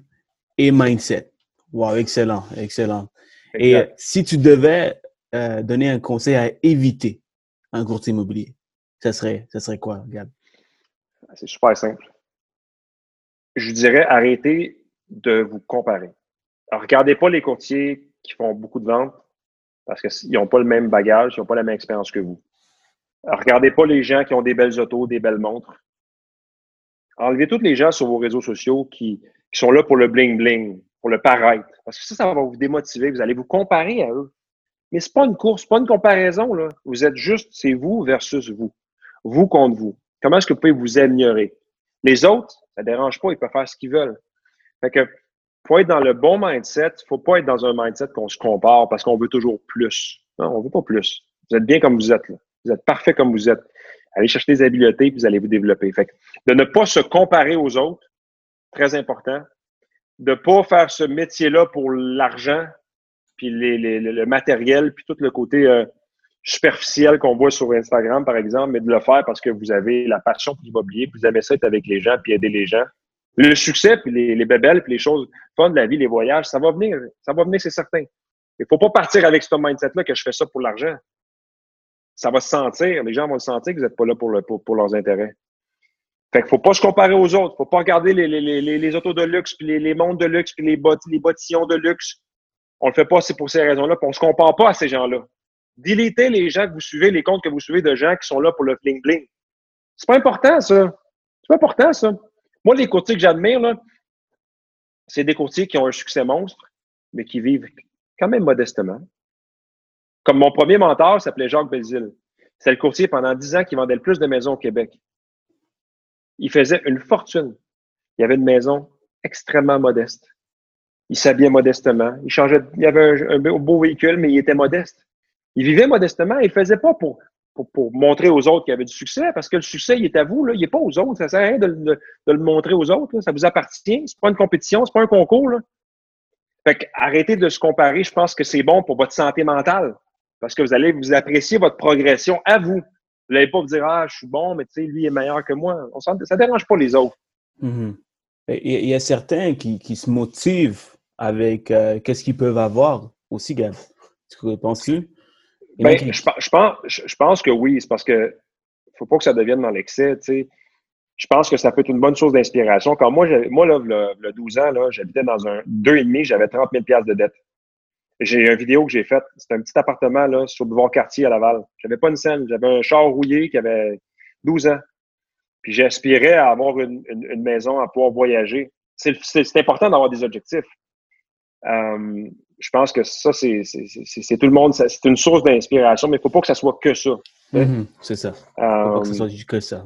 et mindset. Wow, excellent, excellent. Et si tu devais euh, donner un conseil à éviter un courtier immobilier, ça serait, ça serait quoi, Gab? C'est super simple. Je dirais arrêtez de vous comparer. Alors, regardez pas les courtiers qui font beaucoup de ventes parce qu'ils n'ont pas le même bagage, ils n'ont pas la même expérience que vous. regardez pas les gens qui ont des belles autos, des belles montres. Enlevez tous les gens sur vos réseaux sociaux qui, sont là pour le bling-bling, pour le paraître. Parce que ça, ça va vous démotiver. Vous allez vous comparer à eux. Mais c'est pas une course, pas une comparaison. Là. Vous êtes juste, c'est vous versus vous. Vous contre vous. Comment est-ce que vous pouvez vous améliorer? Les autres, ça dérange pas, ils peuvent faire ce qu'ils veulent. Fait que faut être dans le bon mindset. Faut pas être dans un mindset qu'on se compare parce qu'on veut toujours plus. Non, on veut pas plus. Vous êtes bien comme vous êtes. Là. Vous êtes parfait comme vous êtes. Allez chercher des habiletés, puis vous allez vous développer. Fait de ne pas se comparer aux autres, très important. De ne pas faire ce métier-là pour l'argent, puis le matériel, puis tout le côté euh, superficiel qu'on voit sur Instagram, par exemple, mais de le faire parce que vous avez la passion pour l'immobilier, vous aimez ça avec les gens, puis aider les gens. Le succès, puis les, les bébelles, puis les choses fun de la vie, les voyages, ça va venir. Ça va venir, c'est certain. Il faut pas partir avec ce mindset-là que je fais ça pour l'argent. Ça va se sentir. Les gens vont le sentir que vous n'êtes pas là pour, le, pour, leurs intérêts. Fait qu'il faut pas se comparer aux autres. Faut pas regarder les, les, les, les autos de luxe, puis les, les montres de luxe, puis les, bot, les bottillons de luxe. On le fait pas, c'est pour ces raisons-là, puis on se compare pas à ces gens-là. Délétez les gens que vous suivez, les comptes que vous suivez de gens qui sont là pour le bling-bling. C'est pas important, ça. C'est pas important, ça. Moi, les courtiers que j'admire, là, c'est des courtiers qui ont un succès monstre, mais qui vivent quand même modestement. Comme mon premier mentor s'appelait Jacques Belzile. C'est le courtier pendant dix ans qui vendait le plus de maisons au Québec. Il faisait une fortune. Il avait une maison extrêmement modeste. Il s'habillait modestement. Il changeait, il avait un, beau véhicule, mais il était modeste. Il vivait modestement. Il ne faisait pas pour montrer aux autres qu'il avait du succès, parce que le succès, il est à vous, là, il n'est pas aux autres. Ça ne sert à rien de, le montrer aux autres. Ça vous appartient. Ce n'est pas une compétition, ce n'est pas un concours. Là. Fait arrêtez de se comparer. Je pense que c'est bon pour votre santé mentale, parce que vous allez vous apprécier votre progression à vous. Vous n'allez pas vous dire Ah, je suis bon, mais tu sais, lui est meilleur que moi. ça ne dérange pas les autres. Mm-hmm. Il y a certains qui, se motivent avec euh, qu'est-ce qu'ils peuvent avoir aussi, Gab. Tu penses-tu? Ben, je, pense, je, pense que oui, c'est parce que faut pas que ça devienne dans l'excès, tu sais. Je pense que ça peut être une bonne source d'inspiration. Quand moi, moi, là, le, 12 ans, là, j'habitais dans un deux et demi, j'avais 30 000 de dette. J'ai une vidéo que j'ai faite. C'était un petit appartement, là, sur le boulevard Quartier à Laval. J'avais pas une scène. J'avais un char rouillé qui avait 12 ans. Puis j'aspirais à avoir une, une, maison, à pouvoir voyager. C'est important d'avoir des objectifs. Euh, je pense que ça, c'est tout le monde, c'est une source d'inspiration, mais il ne faut pas que ça soit que ça. Mm-hmm, c'est ça. Il ne faut pas que ce soit que ça.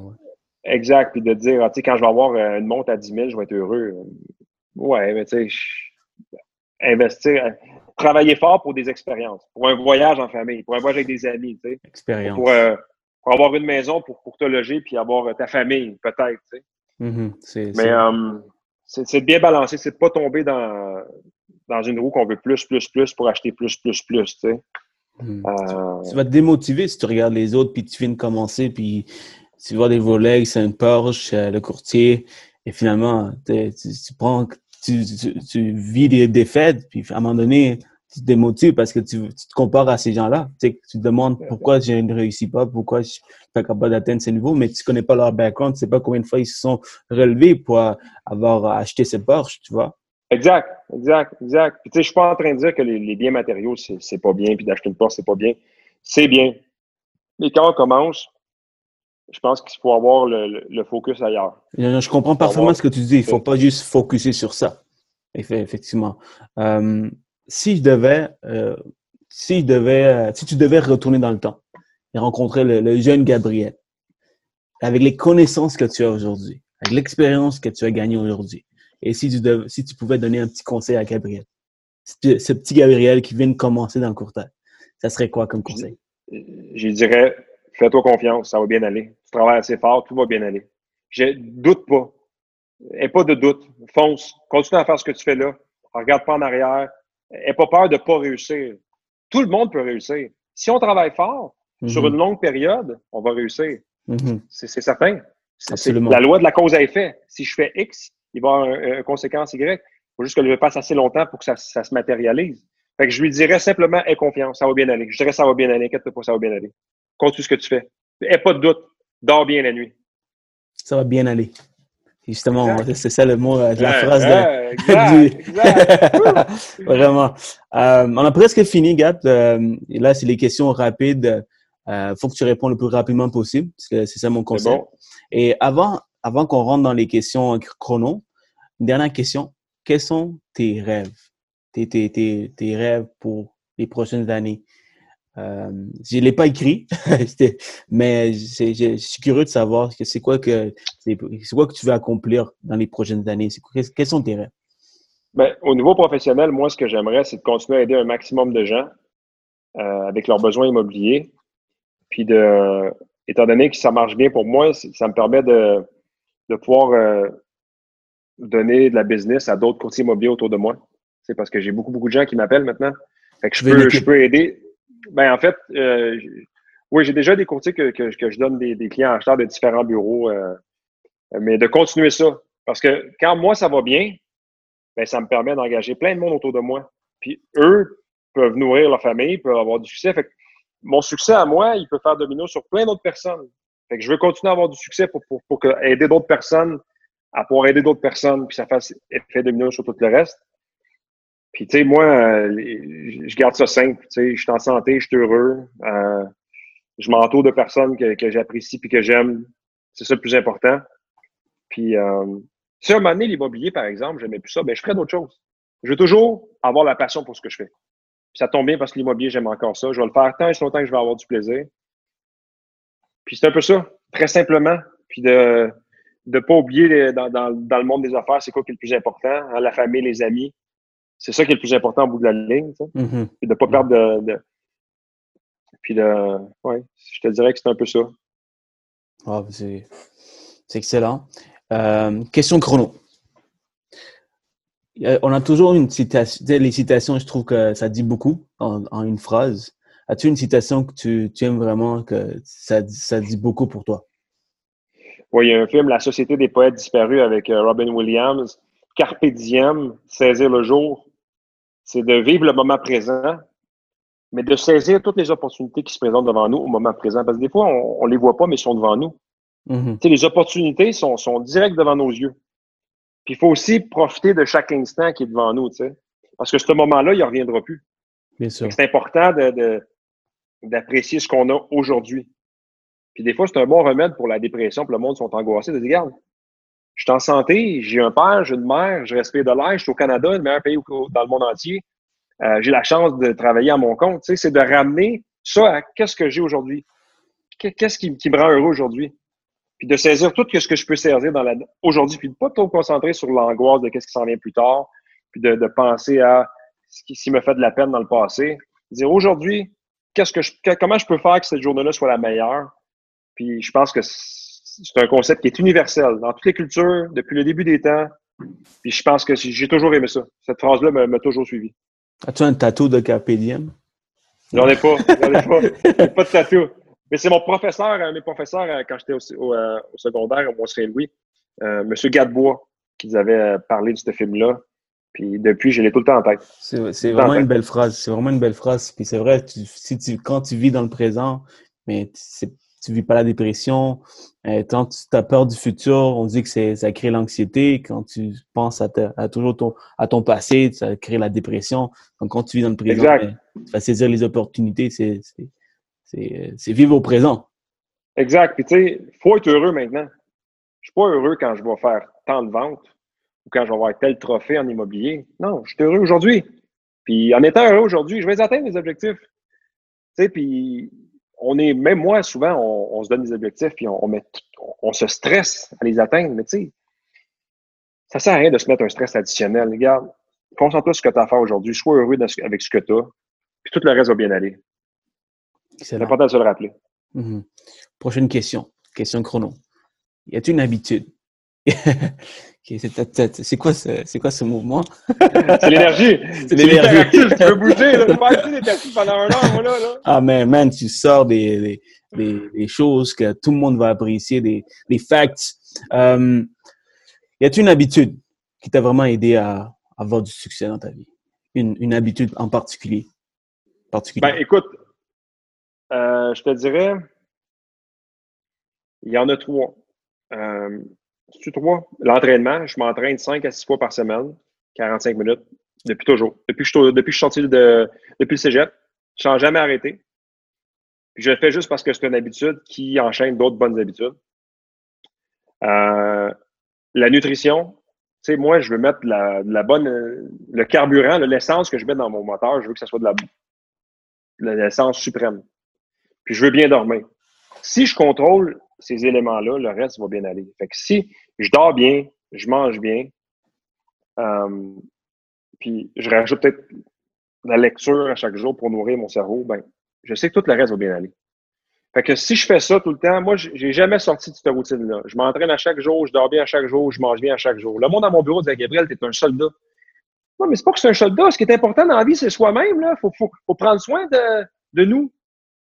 Exact. Puis de dire, tu sais, quand je vais avoir euh, une montre à 10 000, je vais être heureux. Ouais, mais tu sais, investir, euh, travailler fort pour des expériences, pour un voyage en famille, pour un voyage avec des amis, tu sais. Expérience. Pour, euh, pour, avoir une maison pour, pour te loger puis avoir ta famille, peut-être, tu sais. Mm-hmm, mais c'est de bien balancer, c'est de pas tomber dans dans une roue qu'on veut plus, plus, plus pour acheter plus, plus, plus, tu sais. Hmm. Euh, tu vas te démotiver si tu regardes les autres, puis tu viens de commencer, puis tu vois des volets, c'est un Porsche, euh, le courtier, et finalement, tu, prends, tu, tu, vis des défaites, puis à un moment donné, tu te démotives parce que tu, te compares à ces gens-là. Tu, te demandes pourquoi je ne réussis pas, pourquoi je ne suis pas capable d'atteindre ces niveaux, mais tu ne connais pas leur background, tu sais pas combien de fois ils se sont relevés pour avoir acheté ces Porsche, tu vois. Exact, exact, exact. Puis, tu sais, je suis pas en train de dire que les, biens matériaux, c'est pas bien, puis d'acheter une porte, c'est pas bien. C'est bien. Mais quand on commence, je pense qu'il faut avoir le, focus ailleurs. Je comprends parfaitement ce que tu dis. Il faut pas juste focuser sur ça. Effectivement. Euh, si je devais, euh, si je devais, euh, si tu devais retourner dans le temps et rencontrer le, jeune Gabriel, avec les connaissances que tu as aujourd'hui, avec l'expérience que tu as gagnée aujourd'hui, et si tu, si tu pouvais donner un petit conseil à Gabriel, ce petit Gabriel qui vient de commencer dans le courtage, ça serait quoi comme conseil? Je dirais, fais-toi confiance, ça va bien aller. Tu travailles assez fort, tout va bien aller. Je doute pas. Et pas de doute. Fonce. Continue à faire ce que tu fais là. Regarde pas en arrière. N'aie pas peur de pas réussir. Tout le monde peut réussir. Si on travaille fort, sur mhm. une longue période, on va réussir. Mhm. C'est certain. C'est la loi de la cause à effet. Si je fais X, il va y avoir une conséquence Y. Il faut juste que je passe assez longtemps pour que ça, se matérialise. Fait que je lui dirais simplement, aie confiance, ça va bien aller. Je dirais, ça va bien aller, inquiète pas, ça va bien aller. Continue ce que tu fais. Aie pas de doute. Dors bien la nuit. Ça va bien aller. Justement, c'est ça le mot euh, de la phrase. De... Vraiment. Euh, on a presque fini, Gab. Euh, là, c'est les questions rapides. Il faut que tu répondes le plus rapidement possible. C'est ça mon conseil. Et avant, avant qu'on rentre dans les questions chrono, une dernière question. Quels sont tes rêves? Tes, tes, tes, tes rêves pour les prochaines années? Euh, je l'ai pas écrit, mais je suis curieux de savoir que c'est quoi que c'est quoi que tu veux accomplir dans les prochaines années. Quels sont tes rêves? Ben, au niveau professionnel, moi, ce que j'aimerais, c'est de continuer à aider un maximum de gens euh, avec leurs besoins immobiliers. Puis de, étant donné que ça marche bien pour moi, ça me permet de, de pouvoir euh, donner de la business à d'autres courtiers immobiliers autour de moi. C'est parce que j'ai beaucoup, beaucoup de gens qui m'appellent maintenant. Fait que je peux, je peux aider. Ben, en fait, euh, oui, j'ai déjà des courtiers que, que, je donne des, des, clients acheteurs de différents bureaux, euh, mais de continuer ça. Parce que quand moi, ça va bien, ben, ça me permet d'engager plein de monde autour de moi. Puis eux peuvent nourrir leur famille, peuvent avoir du succès. Fait que mon succès à moi, il peut faire domino sur plein d'autres personnes. Fait que je veux continuer à avoir du succès pour, pour, pour aider d'autres personnes à pouvoir aider d'autres personnes, puis ça fasse effet domino sur tout le reste. Puis, tu sais, moi, euh, je garde ça simple. Tu sais, je suis en santé, je suis heureux. Euh, je m'entoure de personnes que, que j'apprécie puis que j'aime. C'est ça le plus important. Puis, euh, si à un moment donné, l'immobilier, par exemple, j'aimais plus ça, ben je ferais d'autres choses. Je veux toujours avoir la passion pour ce que je fais. Puis ça tombe bien parce que l'immobilier, j'aime encore ça. Je vais le faire tant et longtemps que je vais avoir du plaisir. Puis c'est un peu ça, très simplement. Puis de ne pas oublier dans, dans, dans, le monde des affaires, c'est quoi qui est le plus important, hein, la famille, les amis c'est ça qui est le plus important au bout de la ligne, sais. Mm-hmm. De pas perdre de, Puis de. Ouais, je te dirais que c'est un peu ça. Ah, c'est excellent. Euh, question chrono. Euh, on a toujours une citation. Les citations, je trouve que ça dit beaucoup en, une phrase. As-tu une citation que tu, tu, aimes vraiment, que ça, ça dit beaucoup pour toi? Oui, il y a un film, La Société des poètes disparus avec euh, Robin Williams. Carpe diem, saisir le jour c'est de vivre le moment présent, mais de saisir toutes les opportunités qui se présentent devant nous au moment présent. Parce que des fois, on ne les voit pas, mais ils sont devant nous. Mm-hmm. Les opportunités sont, sont directes devant nos yeux. Puis il faut aussi profiter de chaque instant qui est devant nous, sais. parce que ce moment-là, il ne reviendra plus. C'est important d'apprécier ce qu'on a aujourd'hui. Puis des fois, c'est un bon remède pour la dépression, pour le monde sont angoissés, de dire, regarde, je suis en santé, j'ai un père, j'ai une mère, je respire de l'air, je suis au Canada, le meilleur pays dans le monde entier. Euh, j'ai la chance de travailler à mon compte. C'est de ramener ça à qu'est-ce que j'ai aujourd'hui. Qu'est-ce qui, me rend heureux aujourd'hui? Puis de saisir tout ce que je peux saisir aujourd'hui, puis de pas trop concentrer sur l'angoisse de qu'est-ce qui s'en vient plus tard, puis de, penser à ce qui, me fait de la peine dans le passé. Dire aujourd'hui, qu'est-ce que je, comment je peux faire que cette journée-là soit la meilleure? Puis je pense que c'est un concept qui est universel dans toutes les cultures, depuis le début des temps. Puis je pense que j'ai toujours aimé ça. Cette phrase-là m'a toujours suivi. As-tu un tatou de Carpe Diem? J'en ai pas. J'en ai pas. pas de tatou. Mais c'est mon professeur, un de mes professeurs, euh, quand j'étais au, euh, au, secondaire, au Mont-Saint-Louis, euh, M. Gadebois, qui nous avait parlé de ce film-là. Puis depuis, je l'ai tout le temps en tête. C'est vraiment une belle phrase. C'est vraiment une belle phrase. Puis c'est vrai, si tu, quand tu vis dans le présent, mais c'est tu vis pas la dépression. Euh, quand tu as peur du futur, on dit que ça crée l'anxiété. Quand tu penses à, à, toujours ton, à ton passé, ça crée la dépression. Donc, quand tu vis dans le présent, ben, tu vas saisir les opportunités. C'est vivre au présent. Exact. Puis, tu sais, il faut être heureux maintenant. Je suis pas heureux quand je vais faire tant de ventes ou quand je vais avoir tel trophée en immobilier. Non, je suis heureux aujourd'hui. Puis, en étant heureux aujourd'hui, je vais atteindre mes objectifs. Tu sais, puis on est, même moi, souvent, on, se donne des objectifs puis on, met, on, se stresse à les atteindre, mais tu sais, ça sert à rien de se mettre un stress additionnel. Regarde, concentre-toi sur ce que tu as à faire aujourd'hui, sois heureux avec ce que tu as, puis tout le reste va bien aller. C'est important de se le rappeler. Mm-hmm. Prochaine question, question chrono. Y a-t-il une habitude? C'est quoi, ce, c'est quoi ce mouvement? c'est l'énergie. C'est l'énergie. tu peux bouger, là. Tu peux arrêter pendant un an, là, là. Ah, mais man, tu sors des, des, des, choses que tout le monde va apprécier, des, des facts. Euh, y a-t-il une habitude qui t'a vraiment aidé à avoir du succès dans ta vie? Une, une habitude en particulier? Ben, écoute, euh, je te dirais, il y en a trois. Euh, c'est trois. L'entraînement, je m'entraîne cinq à six fois par semaine, 45 minutes, depuis toujours. Depuis que je, depuis je suis sorti de, depuis le cégep, je n'ai jamais arrêté. je le fais juste parce que c'est une habitude qui enchaîne d'autres bonnes habitudes. Euh, la nutrition, tu sais, moi, je veux mettre la, la bonne, le carburant, l'essence que je mets dans mon moteur, je veux que ce soit de la, l'essence suprême. Puis je veux bien dormir. Si je contrôle ces éléments-là, le reste va bien aller. Fait que si je dors bien, je mange bien, euh, puis je rajoute peut-être la lecture à chaque jour pour nourrir mon cerveau, ben, je sais que tout le reste va bien aller. Fait que si je fais ça tout le temps, moi, j'ai jamais sorti de cette routine-là. Je m'entraîne à chaque jour, je dors bien à chaque jour, je mange bien à chaque jour. Le monde dans mon bureau disait, Gabriel, t'es un soldat. Non, mais c'est pas que c'est un soldat. Ce qui est important dans la vie, c'est soi-même. Il faut, faut, prendre soin de, de nous.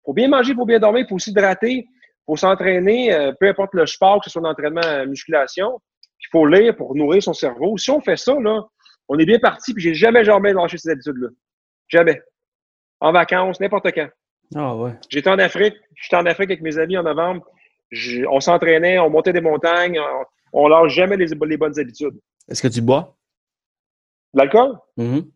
faut bien manger, faut bien dormir, faut s'hydrater faut s'entraîner, euh, peu importe le sport, que ce soit l'entraînement entraînement musculation. Il faut lire pour nourrir son cerveau. Si on fait ça, là, on est bien parti, puis j'ai jamais, jamais lâché ces habitudes-là. Jamais. En vacances, n'importe quand. Ah ouais. J'étais en Afrique, j'étais en Afrique avec mes amis en novembre. on s'entraînait, on montait des montagnes, on, ne lâche jamais les, bonnes habitudes. Est-ce que tu bois? L'alcool? Mm-hmm.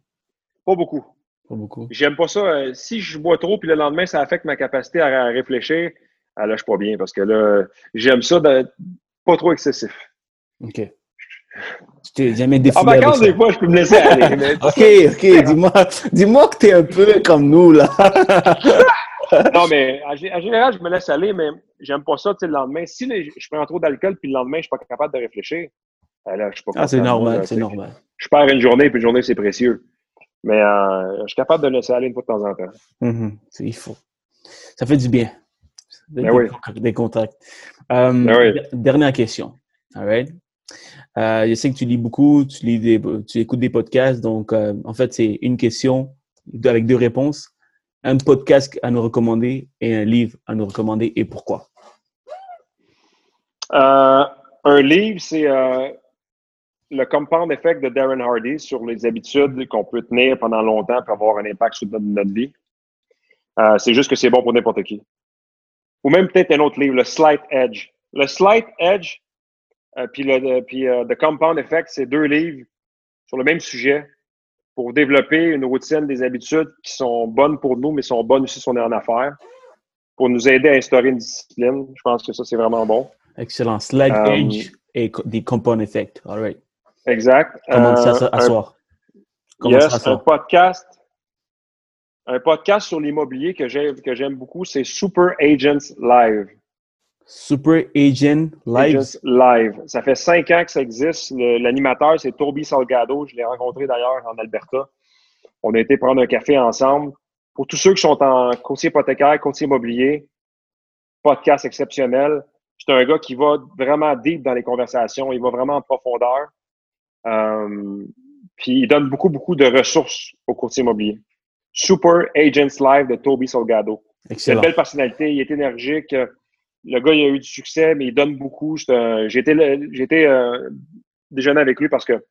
Pas beaucoup. Pas beaucoup. J'aime pas ça. Euh, si je bois trop, puis le lendemain, ça affecte ma capacité à réfléchir, ah là, je suis pas bien parce que là, j'aime ça d'être pas trop excessif. OK. Tu t'es jamais défini. En vacances, des fois, je peux me laisser aller. OK, OK. Dis-moi dis que tu es un peu comme nous, là. non, mais en, général, je me laisse aller, mais j'aime pas ça, tu sais, le lendemain. Si je prends trop d'alcool, puis le lendemain, je suis pas capable de réfléchir, ah là, je suis pas Ah, c'est normal, c'est normal. Je perds une journée, puis une journée, c'est précieux. Mais euh, je suis capable de laisser aller une fois de temps en temps. Mm-hmm. Il faut. Ça fait du bien. Ben des, contacts. Euh, ben dernière question. All euh, je sais que tu lis beaucoup, tu, lis des, tu écoutes des podcasts, donc euh, en fait, c'est une question avec deux réponses. Un podcast à nous recommander et un livre à nous recommander et pourquoi? un livre, c'est le Compound Effect de Darren Hardy sur les habitudes qu'on peut tenir pendant longtemps pour avoir un impact sur notre vie. c'est juste que c'est bon pour n'importe qui ou même peut-être un autre livre, le Slight Edge. Le Slight Edge, euh, puis, le, puis euh, The Compound Effect, c'est deux livres sur le même sujet pour développer une routine, des habitudes qui sont bonnes pour nous, mais sont bonnes aussi si on est en affaires, pour nous aider à instaurer une discipline. Je pense que ça, c'est vraiment bon. Excellent. Slight euh, Edge et The Compound Effect. All right. Exact. Comment ça s'asseoir? Yes, un podcast un podcast sur l'immobilier que j'aime, que j'aime beaucoup, c'est Super Agents Live. Super Agent Live. Agents Live. Ça fait cinq ans que ça existe. l'animateur, c'est Toby Salgado. Je l'ai rencontré d'ailleurs en Alberta. On a été prendre un café ensemble. Pour tous ceux qui sont en courtier hypothécaire, courtier immobilier, podcast exceptionnel. C'est un gars qui va vraiment deep dans les conversations. Il va vraiment en profondeur. Euh, puis il donne beaucoup, beaucoup de ressources aux courtiers immobiliers. Super Agents Live de Toby Salgado. C'est une belle personnalité, il est énergique. Le gars, il a eu du succès, mais il donne beaucoup. J'ai été, euh, déjeuner avec lui parce que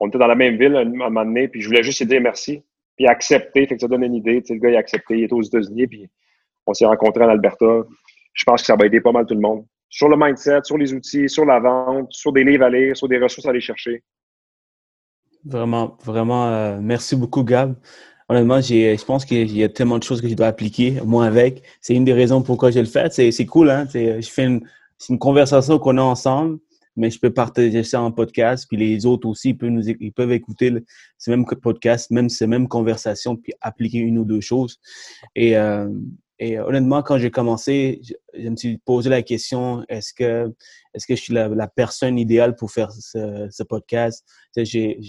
on était dans la même ville à un moment donné, puis je voulais juste lui dire merci, puis accepter. Fait que ça donne une idée. le gars, il a accepté. Il est aux États-Unis, puis on s'est rencontrés en Alberta. Je pense que ça va aider pas mal tout le monde. Sur le mindset, sur les outils, sur la vente, sur des livres à lire, sur des ressources à aller chercher. Vraiment, vraiment, euh, merci beaucoup, Gab. Honnêtement, je pense qu'il y a tellement de choses que je dois appliquer, moi avec. C'est une des raisons pourquoi je le fais. C'est, cool, hein? je fais une, conversation qu'on a ensemble, mais je peux partager ça en podcast, puis les autres aussi, ils peuvent, écouter ce même podcast, même ces mêmes conversations, puis appliquer une ou deux choses. Et euh, et honnêtement, quand j'ai commencé, je, me suis posé la question est-ce que, est-ce que je suis la, personne idéale pour faire ce, podcast?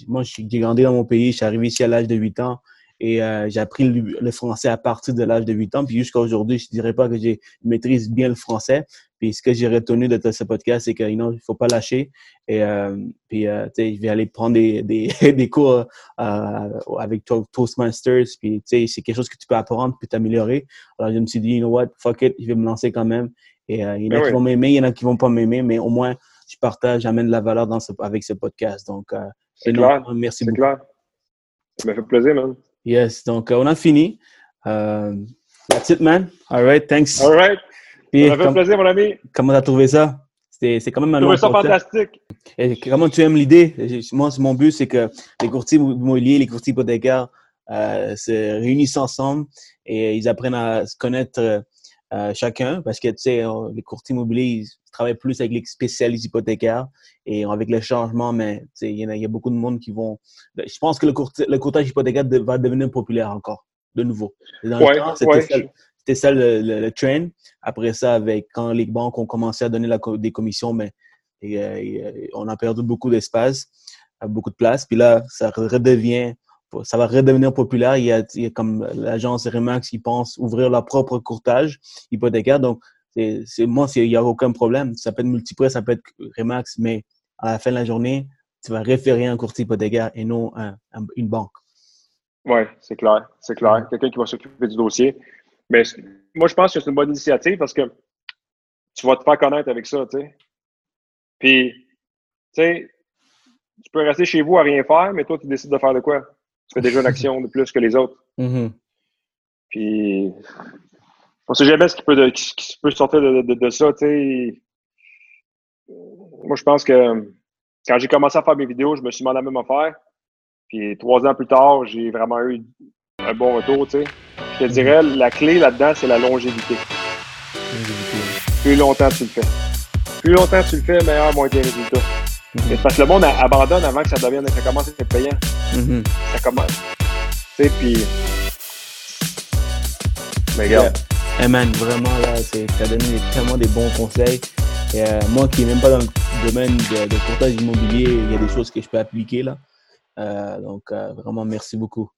Moi, j'ai grandi dans mon pays, je suis arrivé ici à l'âge de 8 ans et euh, j'ai appris le, français à partir de l'âge de 8 ans. Puis jusqu'à aujourd'hui, je dirais pas que j'ai maîtrise bien le français. Puis ce que j'ai retenu de ce podcast, c'est qu'il ne faut pas lâcher. Et euh, puis, euh, je vais aller prendre des, des, des cours euh, avec Toastmasters. Puis c'est quelque chose que tu peux apprendre puis t'améliorer. Alors je me suis dit, you know what, fuck it, je vais me lancer quand même. Et euh, il y en a ben qui vont m'aimer, il y en a qui vont pas m'aimer, mais au moins, je partage, j'amène de la valeur dans ce, avec ce podcast. Donc, euh, c'est clair. Merci beaucoup. Clair. Ça m'a fait plaisir, man. Yes, donc on a fini. that's it, man. All right, thanks. All right. ça fait plaisir, mon ami. Comment tu as trouvé ça? C'est quand même un long ça fantastique. Et comment tu aimes l'idée? Moi, mon but, c'est que les courtiers immobiliers, les courtiers hypothécaires euh, se réunissent ensemble et ils apprennent à se connaître euh, chacun parce que, tu sais, les courtiers immobiliers, ils travaillent plus avec les spécialistes hypothécaires et avec le changement, mais il y, y, a beaucoup de monde qui vont... Je pense que le, le courtage hypothécaire va devenir populaire encore, de nouveau. Dans ouais, le c'était ça le, le, trend. Après ça, avec quand les banques ont commencé à donner la, des commissions, mais ben, euh, on a perdu beaucoup d'espace, euh, beaucoup de place. Puis là, ça redevient, ça va redevenir populaire. Il y a, comme l'agence Remax qui pense ouvrir leur propre courtage hypothécaire. Donc, c'est moi, il n'y a aucun problème. Ça peut être multiprès, ça peut être Remax, mais à la fin de la journée, tu vas référer un courtier hypothécaire et non une banque. Oui, c'est clair. C'est clair. Quelqu'un qui va s'occuper du dossier. Mais moi, je pense que c'est une bonne initiative parce que tu vas te faire connaître avec ça, tu sais. Puis, tu sais, tu peux rester chez vous à rien faire, mais toi, tu décides de faire de quoi? Tu fais déjà une action de plus que les autres. Mm-hmm. Puis, on sait jamais ce qui peut, qui, peut sortir de, de, ça, tu sais. Moi, je pense que quand j'ai commencé à faire mes vidéos, je me suis demandé la même affaire. Puis, trois ans plus tard, j'ai vraiment eu un bon retour, tu sais. Je te dirais, la clé là-dedans, c'est la longévité. Plus longtemps tu le fais. Plus longtemps tu le fais, meilleur vont être les Parce que le monde abandonne avant que ça devienne, ça commence à être payant. Mhm. Ça commence. Tu sais, puis. Mais regarde. Hey man, vraiment, là, as donné tellement des bons conseils. Et, euh, moi qui n'ai même pas dans le domaine de, de courtage immobilier, il y a des choses que je peux appliquer là. Euh, donc, euh, vraiment, merci beaucoup.